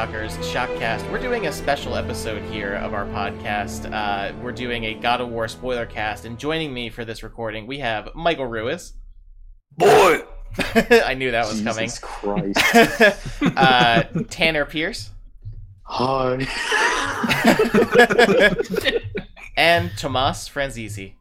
guys, welcome to the Dual Shockers Shockcast. We're doing a special episode here of our podcast. Uh, we're doing a God of War spoiler cast, and joining me for this recording, we have Michael Ruiz. Boy! I knew that was Jesus coming. Christ. uh, Tanner Pierce Hi. and Tomas Franzese.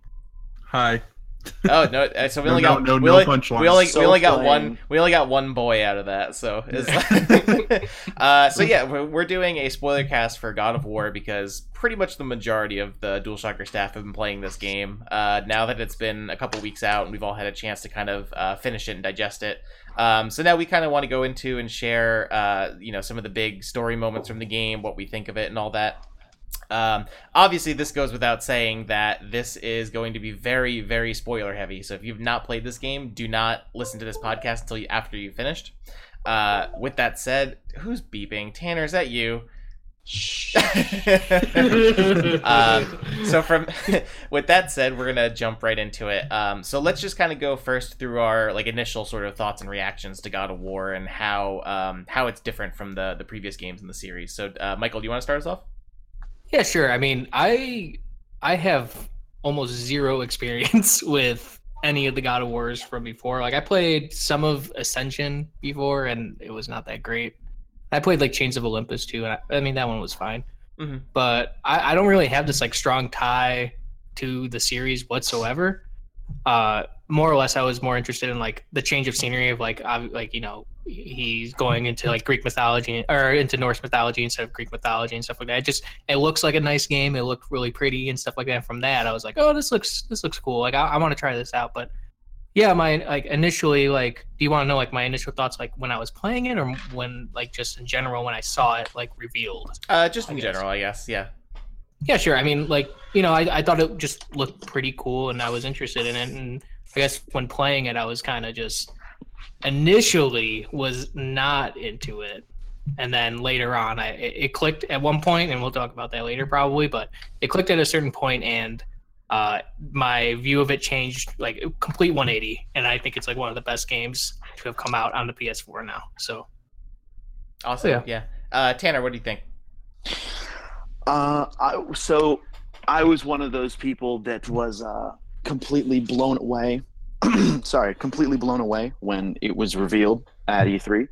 Hi. Oh no! uh, So we only no, got no, we no only, punchline. we only So we only got plain. one we only got one boy out of that. So it's like, uh, so yeah, we're, we're doing a spoiler cast for God of War because pretty much the majority of the DualShocker staff have been playing this game. Uh, now that it's been a couple weeks out and we've all had a chance to kind of uh, finish it and digest it. Um, so now we kind of want to go into and share, uh, you know, some of the big story moments from the game, what we think of it, and all that. Um, obviously, this goes without saying that this is going to be very, very spoiler heavy. So if you've not played this game, do not listen to this podcast until you, after you've finished. Uh, with that said, who's beeping? Tanner, is that you? um, so from with that said, we're gonna jump right into it. Um, so let's just kind of go first through our like initial sort of thoughts and reactions to God of War and how um, how it's different from the the previous games in the series. So uh, Michael, do you want to start us off? Yeah, sure. I mean, I I have almost zero experience with any of the God of Wars from before. Like I played some of Ascension before and it was not that great. I played like Chains of Olympus too, and I, I mean that one was fine. Mhm. But I, I don't really have this like strong tie to the series whatsoever. Uh, more or less, I was more interested in like the change of scenery of like ob- like you know he's going into like Greek mythology or into Norse mythology instead of Greek mythology and stuff like that. It just it looks like a nice game. It looked really pretty and stuff like that. And from that, I was like, oh, this looks this looks cool. Like I, I want to try this out. But yeah, my like initially like, do you want to know like my initial thoughts like when I was playing it or when like just in general when I saw it like revealed? Uh, just in general, I guess. Yeah. Yeah, sure. I mean, like you know, I, I thought it just looked pretty cool, and I was interested in it. And I guess when playing it, I was kind of just initially was not into it, and then later on, I it, it clicked at one point, and we'll talk about that later probably. But it clicked at a certain point, and uh, my view of it changed like complete 180. And I think it's like one of the best games to have come out on the PS4 now. So Awesome. Yeah. Yeah. Uh, Tanner, what do you think? Uh, I, so I was one of those people that was uh, completely blown away. sorry, completely blown away when it was revealed at E3.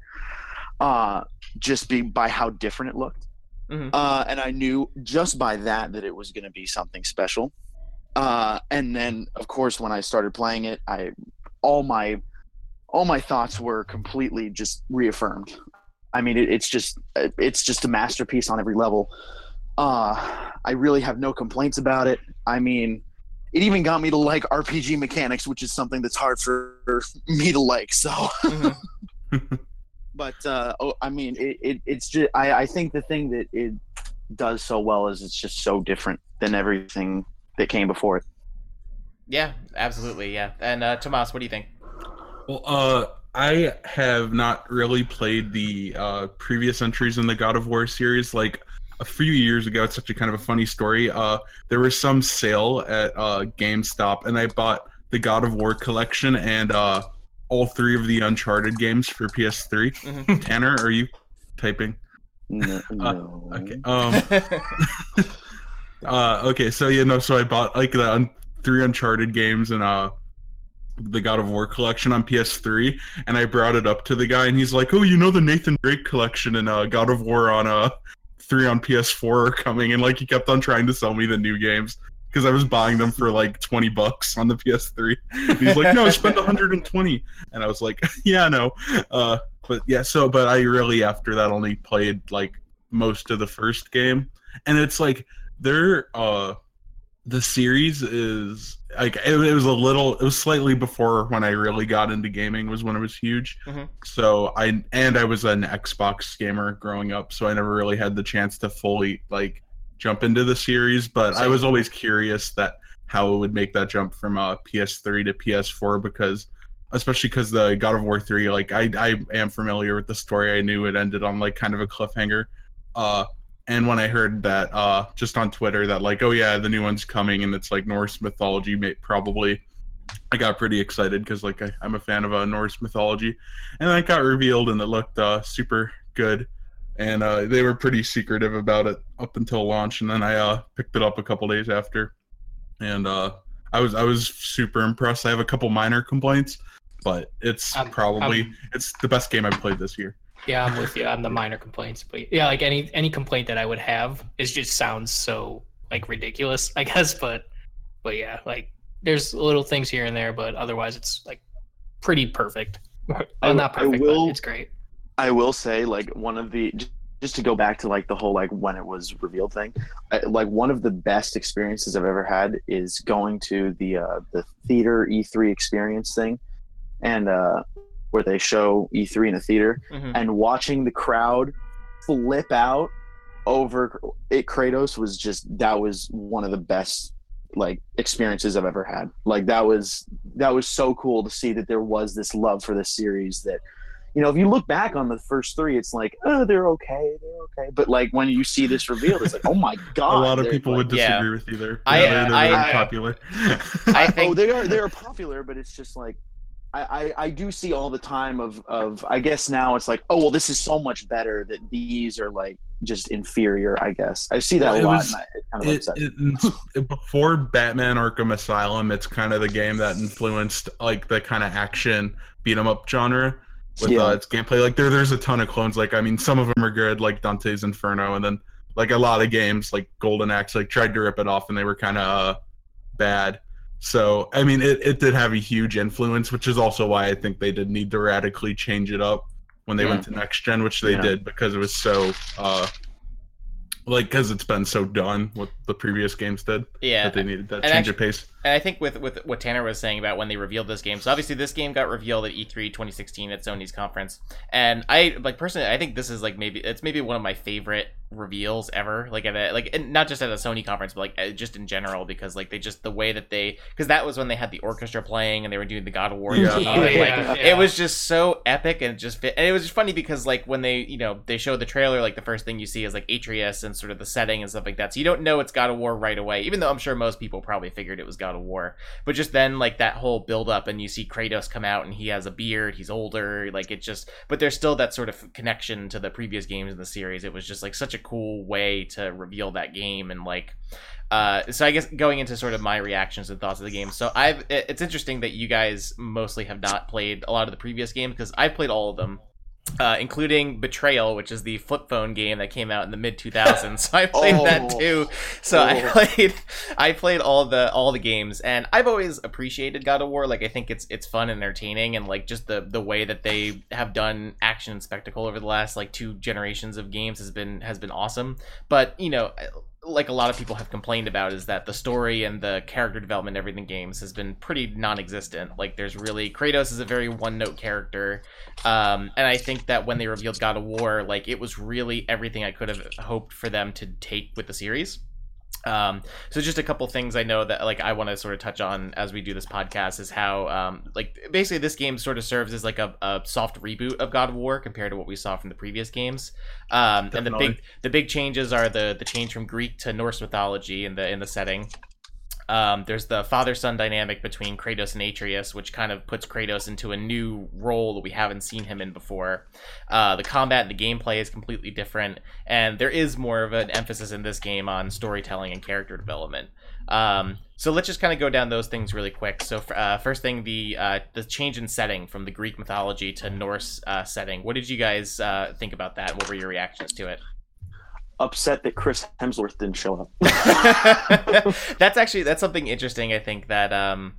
Uh, just be by how different it looked. Mhm. Uh, and I knew just by that that it was going to be something special. Uh, and then, of course, when I started playing it, I all my all my thoughts were completely just reaffirmed. I mean, it, it's just it's just a masterpiece on every level. Uh, I really have no complaints about it. I mean, it even got me to like RPG mechanics, which is something that's hard for me to like. So, Mhm. but uh, oh, I mean, it, it it's just I, I think the thing that it does so well is it's just so different than everything that came before it. Yeah, absolutely. Yeah. And uh, Tomas, what do you think? Well, uh, I have not really played the uh, previous entries in the God of War series. Like a few years ago, it's such a kind of a funny story. Uh, there was some sale at uh, GameStop, and I bought the God of War collection and uh, all three of the Uncharted games for PS3. Mhm. Tanner, are you typing? No, no. Okay. Um. Uh, okay, so you know, so I bought like the un- three Uncharted games and uh the God of War collection on PS3, and I brought it up to the guy, and he's like, "Oh, you know the Nathan Drake collection and uh God of War on uh three on PS4 are coming," and like he kept on trying to sell me the new games because I was buying them for like twenty bucks on the PS3. And he's like, "No, I spent 120," and I was like, "Yeah, no." Uh, but yeah, so but I really after that only played like most of the first game, and it's like they're uh the series is like it, it was a little it was slightly before when i really got into gaming was when it was huge. Mhm. so i and i was an xbox gamer growing up so i never really had the chance to fully like jump into the series but i was always curious that how it would make that jump from uh ps3 to ps4 because especially because the god of war 3 like i i am familiar with the story. I knew it ended on like kind of a cliffhanger. Uh and when I heard that uh, just on Twitter that like, oh yeah, the new one's coming and it's like Norse mythology, may- probably, I got pretty excited because like I, I'm a fan of uh, Norse mythology, and then it got revealed and it looked uh, super good, and uh, they were pretty secretive about it up until launch, and then I uh, picked it up a couple days after, and uh, I was I was super impressed. I have a couple minor complaints, but it's I'm- probably I'm- it's the best game I've played this year. Yeah, I'm with you on the minor complaints, but yeah, like any any complaint that I would have is just sounds so like ridiculous, I guess. But but yeah, like there's little things here and there, but otherwise it's like pretty perfect. I- Well, not I perfect, will- but it's great. I will say, like one of the just to go back to like the whole like when it was revealed thing, I, like one of the best experiences I've ever had is going to the uh, the theater E3 experience thing, and uh, where they show E3 in a theater Mhm. and watching the crowd flip out over it. Kratos was just that was one of the best like experiences I've ever had. Like that was that was so cool to see that there was this love for this series that you know if you look back on the first three it's like oh they're okay they're okay but like when you see this revealed it's like oh my god a lot of people like- would disagree Yeah. with you there. I- Yeah, they're, they're I- very I- popular. I oh they are they are popular but it's just like I, I do see all the time of of i guess now it's like oh well this is so much better that these are like just inferior i guess i see that Well, a lot was- and I, it kind of it, it, before Batman Arkham Asylum, it's kind of the game that influenced like the kind of action beat 'em up genre with Yeah. uh, its gameplay. Like there, there's a ton of clones. Like I mean, some of them are good, like Dante's Inferno, and then like a lot of games like Golden Axe, like tried to rip it off, and they were kind of uh, bad. So I mean, it, it did have a huge influence, which is also why I think they did need to radically change it up when they Yeah. went to next gen, which they Yeah. did because it was so uh, like because it's been so done what the previous games did yeah. that they needed that And change actu- of pace. And I think with with what Tanner was saying about when they revealed this game, so obviously this game got revealed at E E3 2016 at Sony's conference, and I like personally, I think this is like maybe it's maybe one of my favorite reveals ever. Like at a like and not just at a Sony conference, but like uh, just in general because like they just the way that they because that was when they had the orchestra playing and they were doing the God of War Yeah. like yeah, it was just so epic and it just fit. And it was just funny because like when they you know they showed the trailer, like the first thing you see is like Atreus and sort of the setting and stuff like that. So you don't know it's God of War right away, even though I'm sure most people probably figured it was God of War. But just then like that whole build up and you see Kratos come out and he has a beard, he's older, like it just but there's still that sort of connection to the previous games in the series. It was just like such a cool way to reveal that game and like uh, so I guess going into sort of my reactions and thoughts of the game. So I've it's interesting that you guys mostly have not played a lot of the previous games because I've played all of them. Uh, including Betrayal, which is the flip phone game that came out in the mid 2000s. So I played that Oh. too. So I Oh. played, I played all the all the games, and I've always appreciated God of War. Like I think it's it's fun and entertaining, and like just the the way that they have done action and spectacle over the last like two generations of games has been has been awesome. But you know, like a lot of people have complained about, is that the story and the character development, everything games has been pretty non-existent. Like there's really Kratos is a very one note character, um, and I think that when they revealed God of War, like it was really everything I could have hoped for them to take with the series. Um, so just a couple things I know that like I want to sort of touch on as we do this podcast is how um, like basically this game sort of serves as like a, a soft reboot of God of War compared to what we saw from the previous games. Um, and the big the big changes are the the change from Greek to Norse mythology in the in the setting. Um, there's the father son dynamic between Kratos and Atreus, which kind of puts Kratos into a new role that we haven't seen him in before. Uh, the combat and the gameplay is completely different, and there is more of an emphasis in this game on storytelling and character development. Um, so let's just kind of go down those things really quick. So uh, first thing, the uh, the change in setting from the Greek mythology to Norse uh, setting. What did you guys uh, think about that? What were your reactions to it? Upset that chris hemsworth didn't show up that's actually that's something interesting. I think that um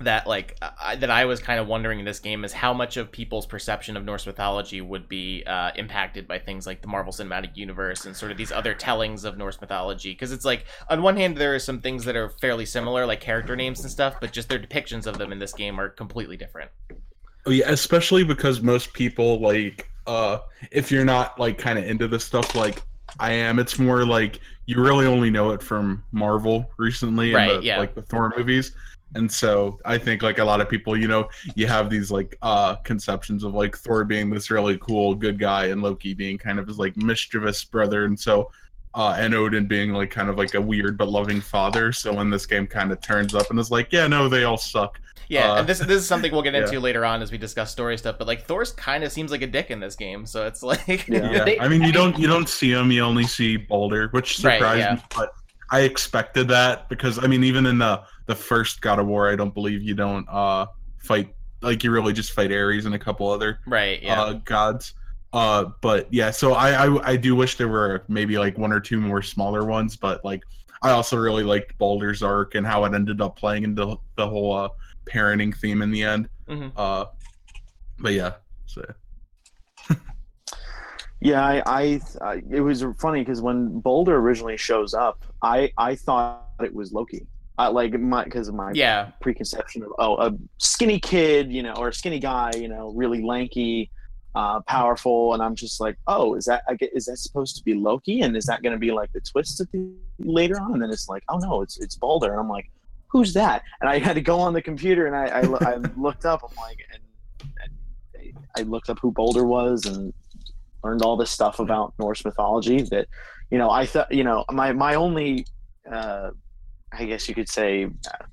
that like I, that I was kind of wondering in this game is how much of people's perception of Norse mythology would be uh, impacted by things like the Marvel Cinematic Universe and sort of these other tellings of Norse mythology. Because it's like on one hand there are some things that are fairly similar, like character names and stuff, but just their depictions of them in this game are completely different. Oh, yeah, especially because most people like uh if you're not like kind of into this stuff like I am, it's more like you really only know it from Marvel recently Right, and the, yeah. like the Thor movies. And so I think like a lot of people, you know, you have these like uh conceptions of like Thor being this really cool good guy and Loki being kind of his like mischievous brother and so uh and Odin being like kind of like a weird but loving father. So when this game kind of turns up and is like, yeah, no, they all suck. Yeah, Uh, and this this is something we'll get yeah. into later on as we discuss story stuff. But like Thor's kind of seems like a dick in this game, so it's like Yeah. Yeah, They- I mean, you mean- don't you don't see him. You only see Baldur, which Right, surprised yeah. me. But I expected that because I mean, even in the the first God of War, I don't believe you don't uh fight like you really just fight Ares and a couple other right, yeah, uh gods. Uh, but yeah, so I, I I do wish there were maybe like one or two more smaller ones, but like I also really liked Baldur's arc and how it ended up playing into the whole uh parenting theme in the end. Mhm. Uh, but yeah, so Yeah, I, I, I it was funny because when Baldur originally shows up, I I thought it was Loki. I like my because of my yeah, preconception of oh a skinny kid, you know, or a skinny guy, you know, really lanky, uh, powerful, and I'm just like, oh, is that I get is that supposed to be Loki, and is that going to be like the twist at the later on? And then it's like, oh no, it's it's Baldur, and I'm like, who's that? And I had to go on the computer and I I, I looked up, I'm like, and, and I looked up who Baldur was and learned all this stuff about Norse mythology that, you know, I thought, you know, my my only. Uh, I guess you could say uh,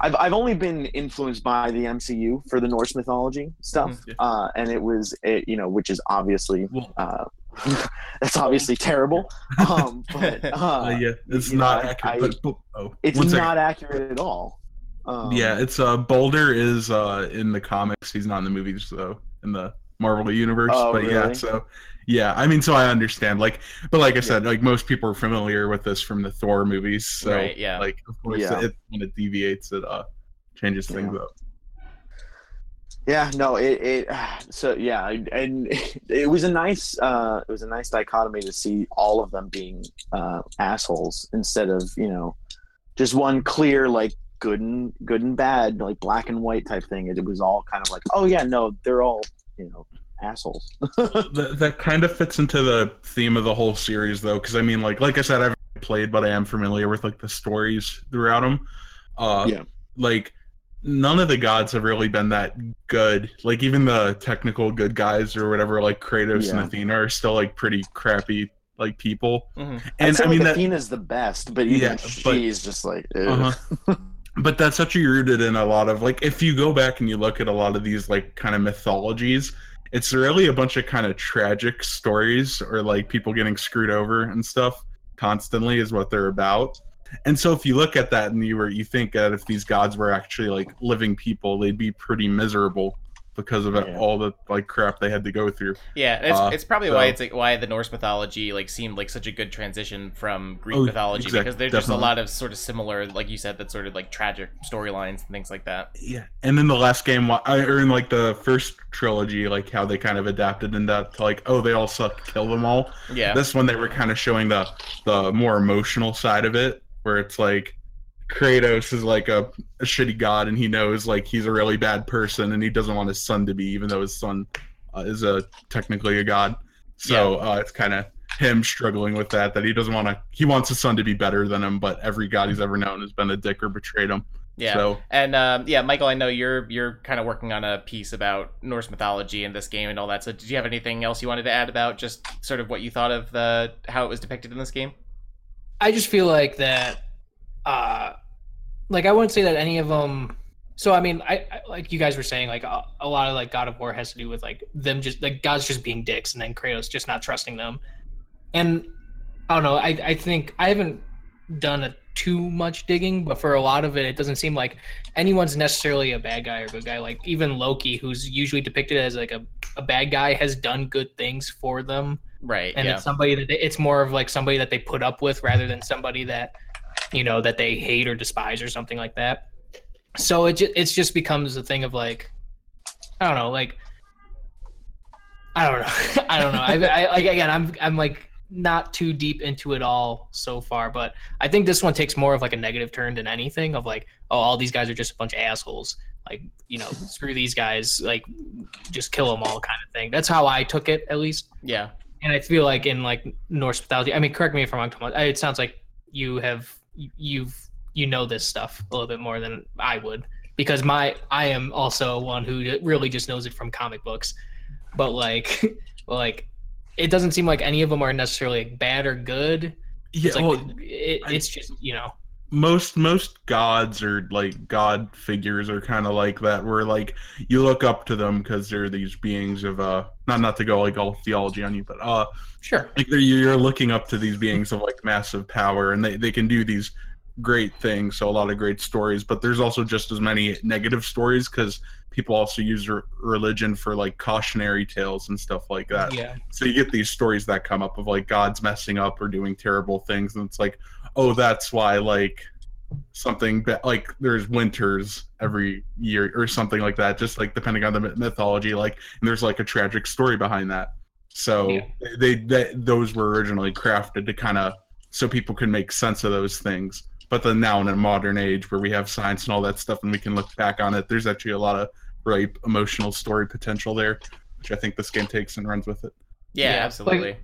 I've I've only been influenced by the MCU for the Norse mythology stuff, Mhm. uh, and it was it, you know which is obviously uh, that's obviously terrible, um, but uh, yeah, it's you know, not accurate. I- but, but- oh, it's one second. not accurate at all. Um, yeah, it's uh Baldur is uh in the comics. He's not in the movies though in the Marvel universe. Oh, but yeah, so yeah, I mean, so I understand. Like, but like I said, like most people are familiar with this from the Thor movies. So Right, yeah. like of course Yeah. it when it deviates, it uh changes things up. Yeah, no, it, it so yeah, and it was a nice uh it was a nice dichotomy to see all of them being uh assholes instead of, you know, just one clear like good and good and bad, like black and white type thing. It, it was all kind of like, oh yeah, no, they're all, you know, assholes. that, that kind of fits into the theme of the whole series though because i mean like like i said i've played but i am familiar with like the stories throughout them uh Yeah. like none of the gods have really been that good like even the technical good guys or whatever like kratos and athena are still like pretty crappy like people Mhm. And and so i mean like, that Athena's the best, but even Yeah, but- she's just like uh-huh. but that's actually rooted in a lot of like if you go back and you look at a lot of these like kind of mythologies it's really a bunch of kind of tragic stories or like people getting screwed over and stuff constantly is what they're about. And so if you look at that and you were you think that if these gods were actually like living people they'd be pretty miserable because of Yeah. all the like crap they had to go through yeah. It's, Uh, it's probably so- why it's like, why the Norse mythology like seemed like such a good transition from Greek Oh, mythology exact- because there's just a lot of sort of similar, like you said, that sort of like tragic storylines and things like that. Yeah, and then the last game, I- or in like the first trilogy, like how they kind of adapted into that to like, oh, they all suck, kill them all. Yeah, This one, they were kind of showing the the more emotional side of it, where it's like Kratos is like a, a shitty god, and he knows like he's a really bad person, and he doesn't want his son to be, even though his son uh, is a technically a god. So uh, it's kind of him struggling with that that he doesn't want to. He wants his son to be better than him, but every god he's ever known has been a dick or betrayed him. yeah. So And um, yeah, Michael, I know you're you're kind of working on a piece about Norse mythology in this game and all that. So, did you have anything else you wanted to add about just sort of what you thought of the how it was depicted in this game? I just feel like that, uh, like I wouldn't say that any of them. So I mean, I, I like you guys were saying, like a, a lot of like God of War has to do with like them just like gods just being dicks, and then Kratos just not trusting them. And I don't know. I I think I haven't done a too much digging, but for a lot of it, it doesn't seem like anyone's necessarily a bad guy or good guy. Like even Loki, who's usually depicted as like a, a bad guy, has done good things for them Right. and yeah. it's somebody that they, it's more of like somebody that they put up with rather than somebody that you know that they hate or despise or something like that. So it just it's just becomes a thing of like i don't know like i don't know. I don't know. I, I like again i'm i'm like not too deep into it all so far but i think this one takes more of like a negative turn than anything of like oh all these guys are just a bunch of assholes. Like you know screw these guys like just kill them all kind of thing. That's how i took it at least. Yeah. and I feel like in like Norse mythology, I mean, correct me if I'm wrong, Tomas. It sounds like you have you've you know this stuff a little bit more than I would. Because my I am also one who really just knows it from comic books, but like like it doesn't seem like any of them are necessarily bad or good. yeah, It's like well, it, I- it's just you know most most gods or like god figures are kind of like that where like you look up to them because they're these beings of uh not not to go like all theology on you but uh Sure. like they're, you're looking up to these beings of like massive power and they, they can do these great things so a lot of great stories but there's also just as many negative stories because people also use re- religion for like cautionary tales and stuff like that Yeah. so you get these stories that come up of like gods messing up or doing terrible things and it's like oh that's why like something ba- like there's winters every year or something like that just like depending on the mythology like and there's like a tragic story behind that so Yeah. they, they those were originally crafted to kind of so people can make sense of those things but then now in a modern age where we have science and all that stuff and we can look back on it there's actually a lot of ripe emotional story potential there which i think this game takes and runs with it Yeah, Yeah, absolutely.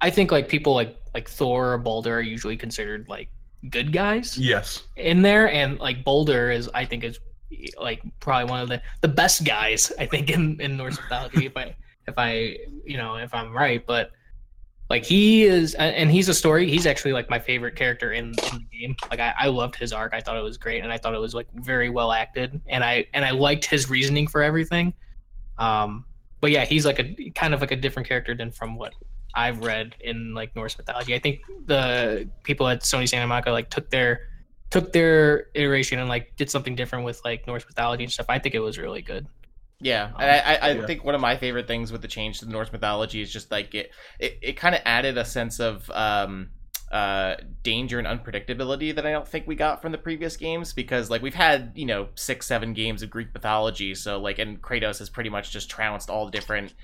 I think like people like like Thor or Baldur are usually considered like good guys yes. in there, and like Baldur is I think is like probably one of the the best guys I think in in Norse mythology if I if I you know if I'm right, but like he is and he's a story he's actually like my favorite character in, in the game. Like I, I loved his arc i thought it was great and i thought it was like very well acted and i and i liked his reasoning for everything. Um but yeah he's like a kind of like a different character than from what i've read in like norse mythology. I think the people at sony santa monica like took their took their iteration and like did something different with like norse mythology and stuff. I think it was really good. Yeah, and I, I, I Yeah. think one of my favorite things with the change to the Norse mythology is just like it, it, it kind of added a sense of um, uh, danger and unpredictability that I don't think we got from the previous games because like we've had you know six, seven games of Greek mythology, so like and Kratos has pretty much just trounced all the different ca-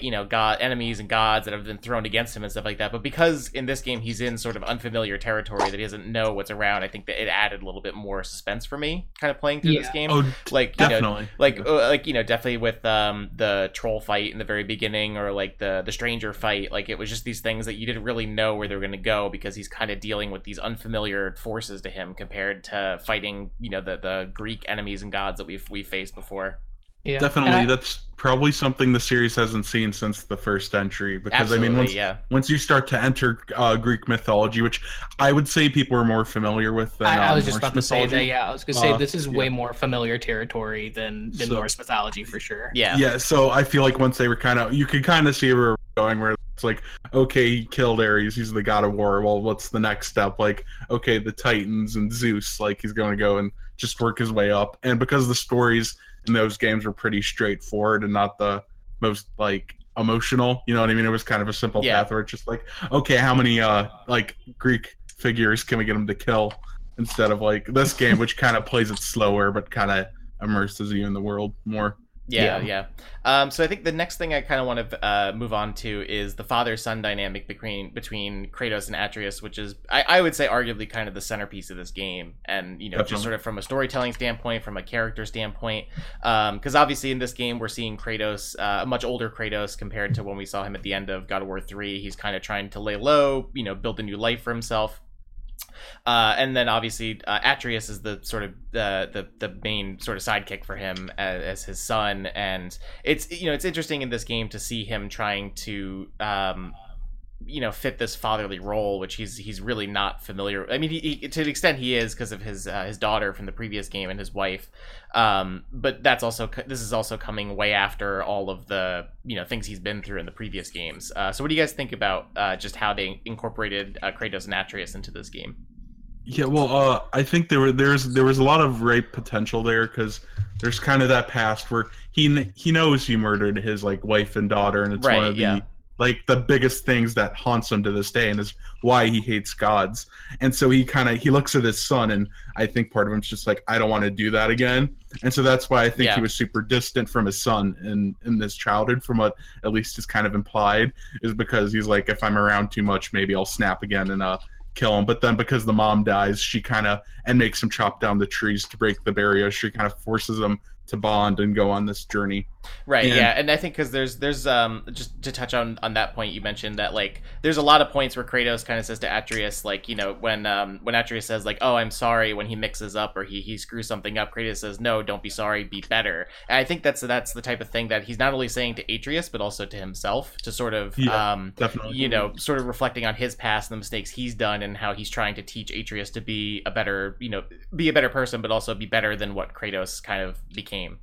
you know god enemies and gods that have been thrown against him and stuff like that. But because in this game he's in sort of unfamiliar territory that he doesn't know what's around, I think that it added a little bit more suspense for me, kind of playing through this game. oh like you know, definitely like uh, like you know definitely with um the troll fight in the very beginning or like the the stranger fight like it was just these things that you didn't really know where they were going to go because he's kind of dealing with these unfamiliar forces to him compared to fighting you know the the greek enemies and gods that we've we faced before yeah Definitely, I- that's probably something the series hasn't seen since the first entry. Because I mean, once yeah once you start to enter uh, Greek mythology, which I would say people are more familiar with than I, I uh, was just Norse about to say that. Yeah, I was gonna say Uh, this is yeah. way more familiar territory than than So- Norse mythology for sure. yeah Yeah, so I feel like once they were kind of, you could kind of see where we're going, where it's like, okay, he killed Ares, he's the god of war. Well, what's the next step? Like, okay, the Titans and Zeus, like he's going to go and just work his way up. And because the stories in those games were pretty straightforward and not the most like emotional, you know what I mean? It was kind of a simple Yeah. path where it's just like, okay, how many uh like Greek figures can we get him to kill? Instead of like this game, which kind of plays it slower, but kind of immerses you in the world more. Yeah, Yeah. yeah. Um, so I think the next thing I kind of want to uh, move on to is the father-son dynamic between between Kratos and Atreus, which is I, I would say arguably kind of the centerpiece of this game, and you know Definitely. just sort of from a storytelling standpoint, from a character standpoint, because obviously in this game we're seeing Kratos, uh, a much older Kratos compared to when we saw him at the end of God of War Three. He's kind of trying to lay low, you know, build a new life for himself. Uh, and then obviously uh, Atreus is the sort of uh, the the main sort of sidekick for him as, as his son, and it's you know it's interesting in this game to see him trying to um, you know fit this fatherly role, which he's he's really not familiar. I mean, he, he, to the extent he is because of his uh, his daughter from the previous game and his wife, um, but that's also this is also coming way after all of the you know things he's been through in the previous games. Uh, so what do you guys think about uh, just how they incorporated Kratos and Atreus into this game? Yeah, well, uh, I think there were there's there was a lot of rape potential there because there's kind of that past where he he knows he murdered his like wife and daughter, and it's one Right, of the like the biggest things that haunts him to this day, and is why he hates gods. And so he kind of he looks at his son, and I think part of him's just like I don't want to do that again, and so that's why I think Yeah. he was super distant from his son in in this childhood, from what at least is kind of implied, is because he's like if I'm around too much, maybe I'll snap again and uh kill him. But then because the mom dies, she kind of and makes him chop down the trees to break the barrier. She kind of forces him to bond and go on this journey. Right. And- yeah, and I think because there's there's um just to touch on on that point you mentioned that like there's a lot of points where Kratos kind of says to Atreus like you know when um when Atreus says like oh I'm sorry when he mixes up or he he screws something up Kratos says no don't be sorry be better and I think that's that's the type of thing that he's not only saying to Atreus but also to himself to sort of Yeah. um Definitely. you know, sort of reflecting on his past and the mistakes he's done and how he's trying to teach Atreus to be a better, you know, be a better person, but also be better than what Kratos kind of became.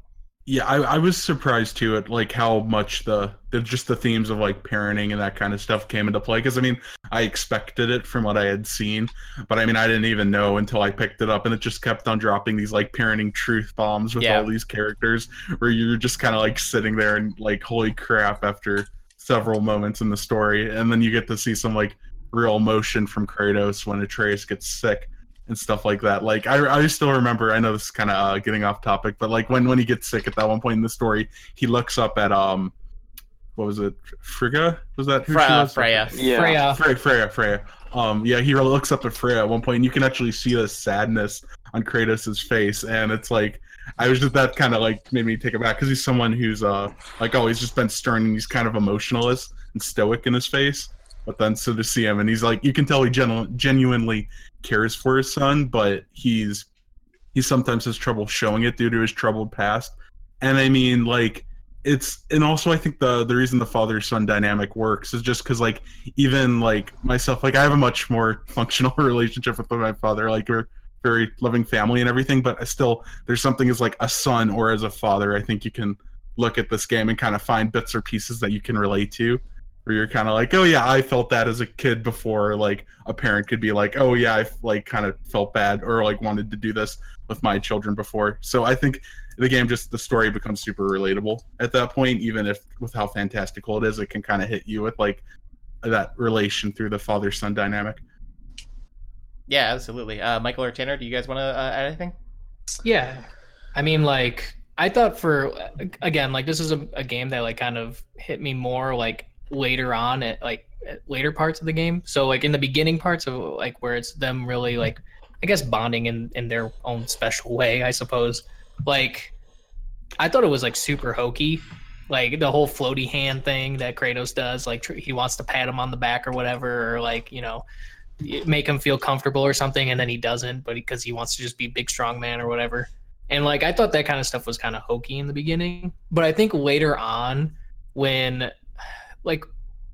Yeah, I, I was surprised too at like how much the, the just the themes of like parenting and that kind of stuff came into play. Because I mean, I expected it from what I had seen, but I mean, I didn't even know until I picked it up, and it just kept on dropping these like parenting truth bombs with Yeah. all these characters, where you're just kind of like sitting there and like, holy crap! After several moments in the story, and then you get to see some like real emotion from Kratos when Atreus gets sick and stuff like that. Like I, I still remember. I know this is kind of uh, getting off topic, but like when when he gets sick at that one point in the story, he looks up at um, what was it, Frigga? Was that who Fre- she uh, was? Freya. Yeah. Freya. Freya, Freya, Freya. Um, yeah, he looks up at Freya at one point, and you can actually see the sadness on Kratos' face, and it's like I was just that kind of like made me take it back because he's someone who's uh like always just been stern and he's kind of emotionalist and stoic in his face. But then so to see him, and he's like you can tell he genu- genuinely cares for his son, but he's he sometimes has trouble showing it due to his troubled past. And I mean, like it's and also I think the the reason the father son dynamic works is just because like even like myself, like I have a much more functional relationship with my father. Like we're very loving family and everything, but I still there's something as like a son or as a father. I think you can look at this game and kind of find bits or pieces that you can relate to. Where you're kind of like, oh yeah, I felt that as a kid before. Like a parent could be like, oh yeah, I like kind of felt bad or like wanted to do this with my children before. So I think the game just the story becomes super relatable at that point even if with how fantastical it is it can kind of hit you with like that relation through the father son dynamic Yeah, absolutely. Uh, Michael or Tanner, do you guys want to uh, add anything? Yeah. I mean, like, I thought for, again, like, this is a, a game that, like, kind of hit me more, like, later on at, like, at later parts of the game. So, like, in the beginning parts of, like, where it's them really, like, I guess bonding in, in their own special way, I suppose. Like, I thought it was, like, super hokey. Like, the whole floaty hand thing that Kratos does, like, tr- he wants to pat him on the back or whatever, or, like, you know, make him feel comfortable or something and then he doesn't but because he wants to just be big strong man or whatever and like i thought that kind of stuff was kind of hokey in the beginning but i think later on when like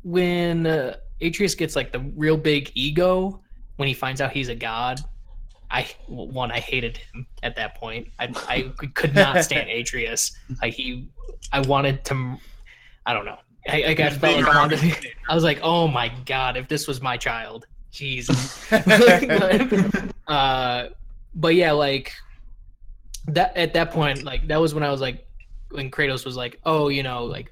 when uh, atreus gets like the real big ego when he finds out he's a god i one i hated him at that point. I, I could not stand atreus. Like he i wanted to i don't know. I, I felt like wanted I was like, oh my god, if this was my child, Jesus. uh, but yeah, like that at that point, like that was when I was like, when Kratos was like, oh, you know, like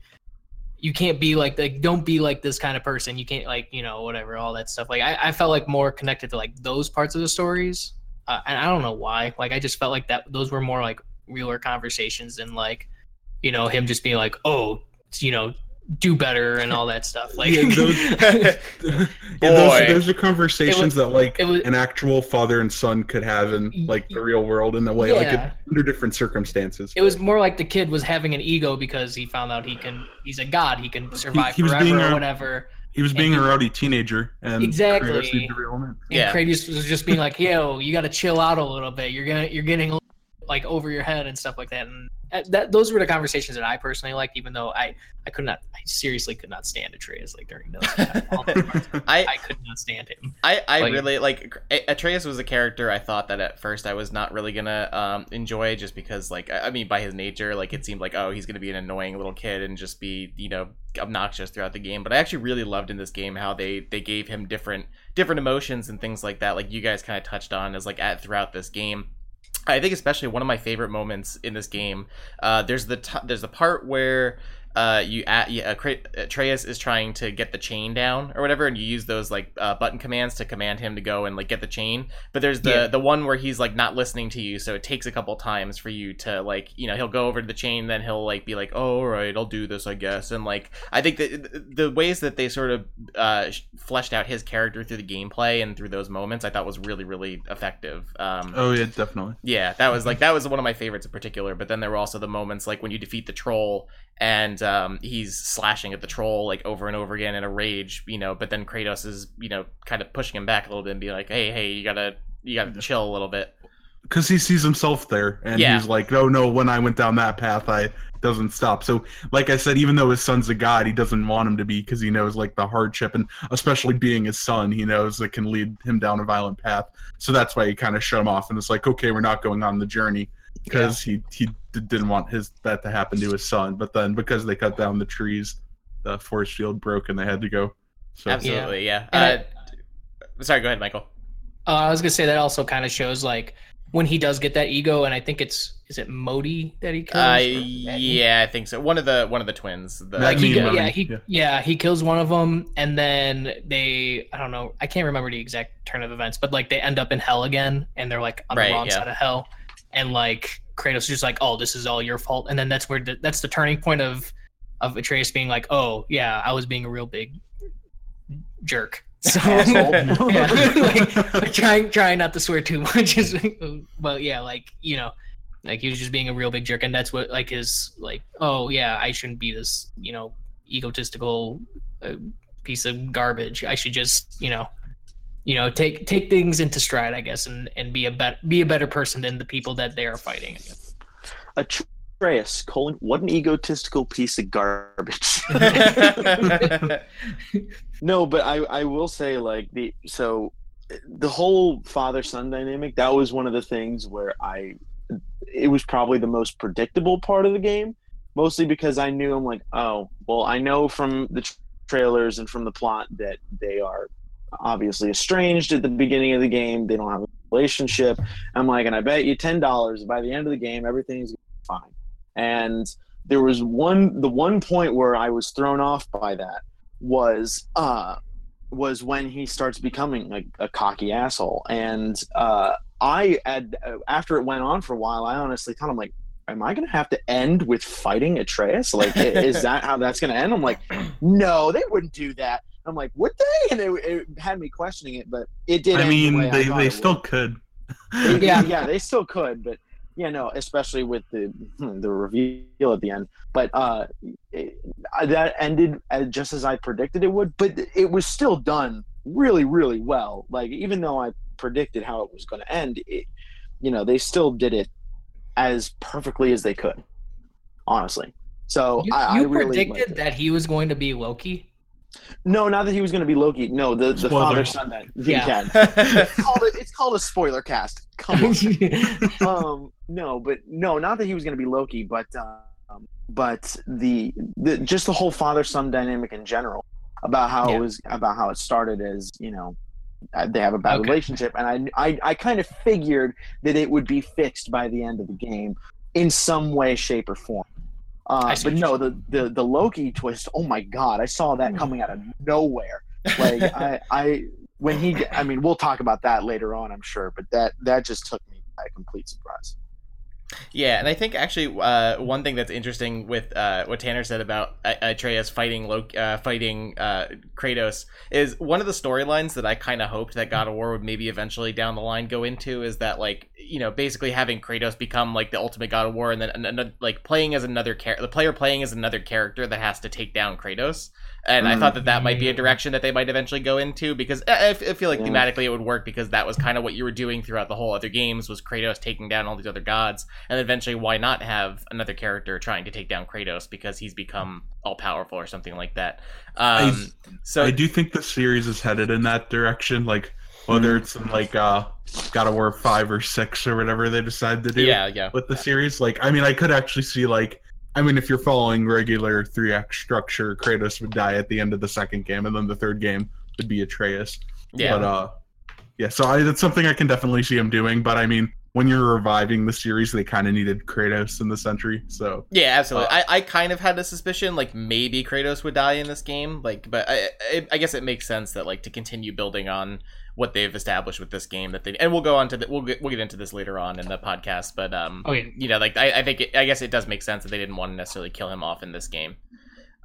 you can't be like, like don't be like this kind of person. You can't like, you know, whatever, all that stuff. Like I, I felt like more connected to like those parts of the stories, uh, and I don't know why. Like I just felt like that those were more like realer conversations than like, you know, him just being like, oh, you know, do better and all that stuff. Like Yeah, those- yeah, Boy. those, those are conversations that like was- an actual father and son could have in like the real world in a way like Yeah. it, under different circumstances it was more like the kid was having an ego because he found out he can he's a god he can survive he was forever being or a- whatever he was being a rowdy teenager and Exactly. Kratos needed to reel him in. and Yeah. Kratos was just being like yo you got to chill out a little bit you're gonna you're getting like over your head and stuff like that and that, that those were the conversations that I personally liked even though I I could not I seriously could not stand Atreus like during those parts. I I could not stand him I, I Like- really like A- Atreus was a character I thought that at first I was not really gonna um, enjoy just because like I I mean by his nature like it seemed like oh he's gonna be an annoying little kid and just be you know obnoxious throughout the game but I actually really loved in this game how they they gave him different different emotions and things like that like you guys kind of touched on as like at throughout this game I think especially one of my favorite moments in this game. Uh, there's the t- there's the part where uh, you at yeah, uh, Atreus is trying to get the chain down or whatever, and you use those like uh, button commands to command him to go and like get the chain. But there's the Yeah. the one where he's like not listening to you, so it takes a couple times for you to like you know he'll go over to the chain, then he'll like be like, oh all right, I'll do this, I guess. And like I think that the ways that they sort of uh, fleshed out his character through the gameplay and through those moments, I thought was really really effective. Um, Oh yeah, definitely. yeah, that was like that was one of my favorites in particular. But then there were also the moments like when you defeat the troll and um, he's slashing at the troll like over and over again in a rage, you know. But then Kratos is you know kind of pushing him back a little bit and be like, hey, hey, you gotta you gotta chill a little bit. because he sees himself there and Yeah. he's like oh no when i went down that path i doesn't stop so like i said even though his son's a god he doesn't want him to be because he knows like the hardship and especially being his son he knows it can lead him down a violent path so that's why he kind of shut him off and it's like okay we're not going on the journey because he he d- didn't want his that to happen to his son but then because they cut down the trees the force field broke and they had to go so Absolutely, yeah. And Uh, sorry, go ahead, Michael. Uh, I was gonna say that also kind of shows like when he does get that ego, and I think it's is it Modi that he kills? Uh, yeah, I think so. One of the one of the twins. The, like he, Me yeah, Modi, he yeah. yeah. he kills one of them, and then they I don't know I can't remember the exact turn of events, but like they end up in hell again, and they're like on Right, the wrong yeah. side of hell, and like Kratos is just like, oh, this is all your fault, and then that's where the, that's the turning point of of Atreus being like, oh yeah, I was being a real big jerk. So Asshole. yeah, like, like trying trying not to swear too much is well yeah like you know like he was just being a real big jerk and that's what like his like oh yeah i shouldn't be this you know egotistical uh, piece of garbage i should just you know you know take take things into stride i guess and and be a bet be a better person than the people that they are fighting Atreus, colon, what an egotistical piece of garbage. no, but I, I will say like the so the whole father son dynamic that was one of the things where I it was probably the most predictable part of the game, mostly because I knew I'm like oh well I know from the tra- trailers and from the plot that they are obviously estranged at the beginning of the game. They don't have a relationship. I'm like, and I bet you ten dollars by the end of the game everything's fine. And there was one the one point where I was thrown off by that was uh was when he starts becoming like a cocky asshole. And uh I had after it went on for a while, I honestly thought I'm like, am I gonna have to end with fighting Atreus? Like, is that how that's gonna end? I'm like, no, they wouldn't do that. I'm like, would they? And it, it had me questioning it, but it did. i end the mean I they, they still would. could Yeah. yeah, they still could, but yeah, no, especially with the hmm, the reveal at the end. But uh, it, that ended uh, just as I predicted it would. But it was still done really, really well. Like even though I predicted how it was going to end, it, you know, they still did it as perfectly as they could. Honestly, so you, I, I you really liked predicted it. that he was going to be loki No, not that he was going to be Loki. No, the the father son that Yeah. yeah. It's called a, it's called a spoiler cast. Come on. um no but no not that he was going to be loki but um but the, the just the whole father son dynamic in general about how Yeah. it was about how it started as you know uh, they have a bad Okay. relationship and I, I i kind of figured that it would be fixed by the end of the game in some way shape or form uh, but no the, the the loki twist oh my god i saw that coming out of nowhere. Like I, I when he i mean we'll talk about that later on i'm sure but that that just took me by a complete surprise Yeah, and I think actually uh, one thing that's interesting with uh, what Tanner said about uh, Atreus fighting Loki, uh, fighting uh, Kratos is one of the storylines that I kind of hoped that God of War would maybe eventually down the line go into is that like you know basically having Kratos become like the ultimate God of War and then an- an- like playing as another character, the player playing as another character that has to take down Kratos. And I Mm. thought that that might be a direction that they might eventually go into because I, I f- I feel like Yeah. thematically it would work because that was kind of what you were doing throughout the whole other games was Kratos taking down all these other gods and eventually why not have another character trying to take down Kratos because he's become all powerful or something like that. Um, so I do think the series is headed in that direction. Like whether it's in like uh God of War five or six or whatever they decide to do yeah, yeah, with the series. Like I mean I could actually see like I mean if you're following regular three act structure, Kratos would die at the end of the second game and then the third game would be Atreus. yeah. But uh yeah, so I, that's something I can definitely see him doing. But I mean, when you're reviving the series, they kind of needed Kratos in the century. So Yeah, absolutely. Uh, I, I kind of had a suspicion like maybe Kratos would die in this game, like, but I, I I guess it makes sense that like to continue building on what they've established with this game that they and we'll go on to the, we'll get we'll get into this later on in the podcast, but um Oh yeah. you know like I, I think it, I guess it does make sense that they didn't want to necessarily kill him off in this game.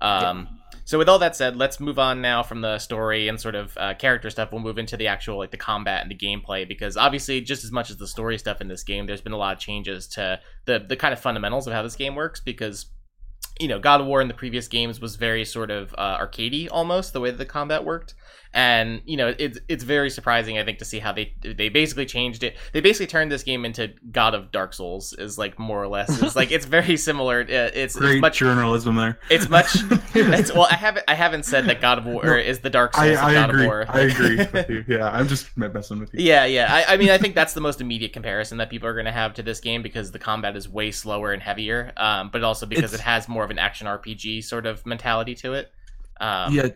Um. So with all that said, let's move on now from the story and sort of uh, character stuff. We'll move into the actual like the combat and the gameplay because obviously, just as much as the story stuff in this game, there's been a lot of changes to the the kind of fundamentals of how this game works because you know God of War in the previous games was very sort of uh, arcadey almost the way that the combat worked, and you know it's it's very surprising I think to see how they they basically changed it. They basically turned this game into God of Dark Souls is like more or less. It's like it's very similar. Uh, It's, great it's much journalism there. it's much. it's, well, I haven't. I haven't said that God of War No, is the Dark Souls I, of I God agree. of War. I agree with you. Yeah, I'm just messing with you. Yeah, yeah. I, I mean, I think that's the most immediate comparison that people are going to have to this game because the combat is way slower and heavier, um, but also because It's- it has more of an action RPG sort of mentality to it. Um, yeah,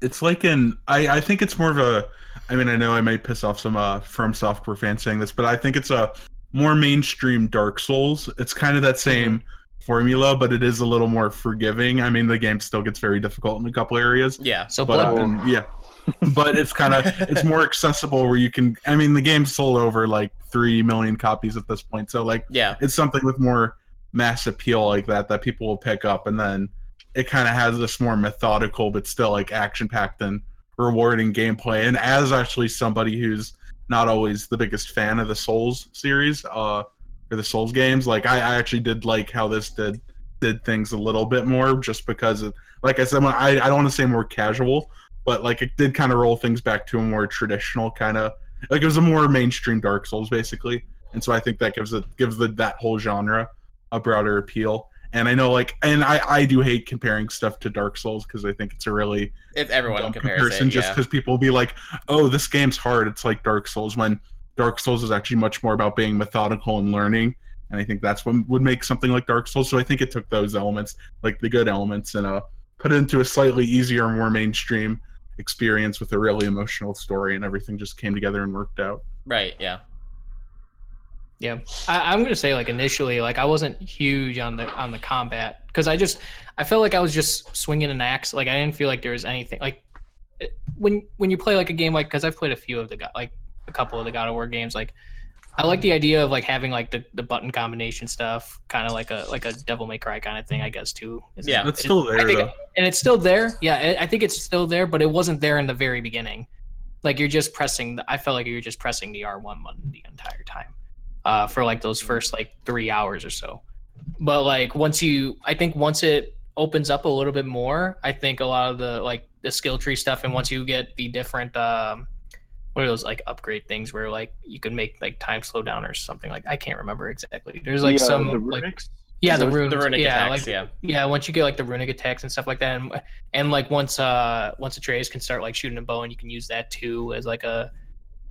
it's like an. I I think it's more of a. I mean, I know I might piss off some uh From Software fans saying this, but I think it's a more mainstream Dark Souls. It's kind of that same formula, but it is a little more forgiving. I mean, the game still gets very difficult in a couple areas, yeah, So but um, yeah. but it's kind of it's more accessible where you can i mean the game's sold over like 3 million copies at this point so like yeah, it's something with more mass appeal like that that people will pick up and then it kind of has this more methodical but still like action packed and rewarding gameplay and as actually somebody who's not always the biggest fan of the souls series uh or the souls games like i, I actually did like how this did did things a little bit more just because it, like i said I, I don't want to say more casual but like it did kind of roll things back to a more traditional kind of like it was a more mainstream dark souls basically and so I think that gives it gives the that whole genre a broader appeal. And I know like and I I do hate comparing stuff to Dark Souls because I think it's a really if everyone compares comparison it, just because people will be like, oh, this game's hard. It's like Dark Souls when Dark Souls is actually much more about being methodical and learning. And I think that's what would make something like Dark Souls. So I think it took those elements, like the good elements, and uh put it into a slightly easier, more mainstream experience with a really emotional story, and everything just came together and worked out. right, yeah, Yeah, I, I'm gonna say like initially, like I wasn't huge on the on the combat because I just I felt like I was just swinging an axe. Like I didn't feel like there was anything like it- when when you play like a game like because I've played a few of the go- like a couple of the God of War games. Like I like the idea of like having like the, the button combination stuff, kind of like a like a Devil May Cry kind of thing, I guess too. Is it- Yeah. It's it- still I there think- and it's still there. Yeah, I- I think it's still there, but it wasn't there in the very beginning. Like you're just pressing. The, I felt like you were just pressing the R one button the entire time, uh, for like those first like three hours or so. But like once you, I think once it opens up a little bit more, I think a lot of the like the skill tree stuff, and once you get the different, um, what are those like upgrade things where like you can make like time slow down or something like I can't remember exactly. There's like The, uh, some the like yeah the The- runes the runic yeah attacks, like yeah, yeah once you get like the runic attacks and stuff like that and, and like once uh once atreus can start like shooting a bow and you can use that too as like a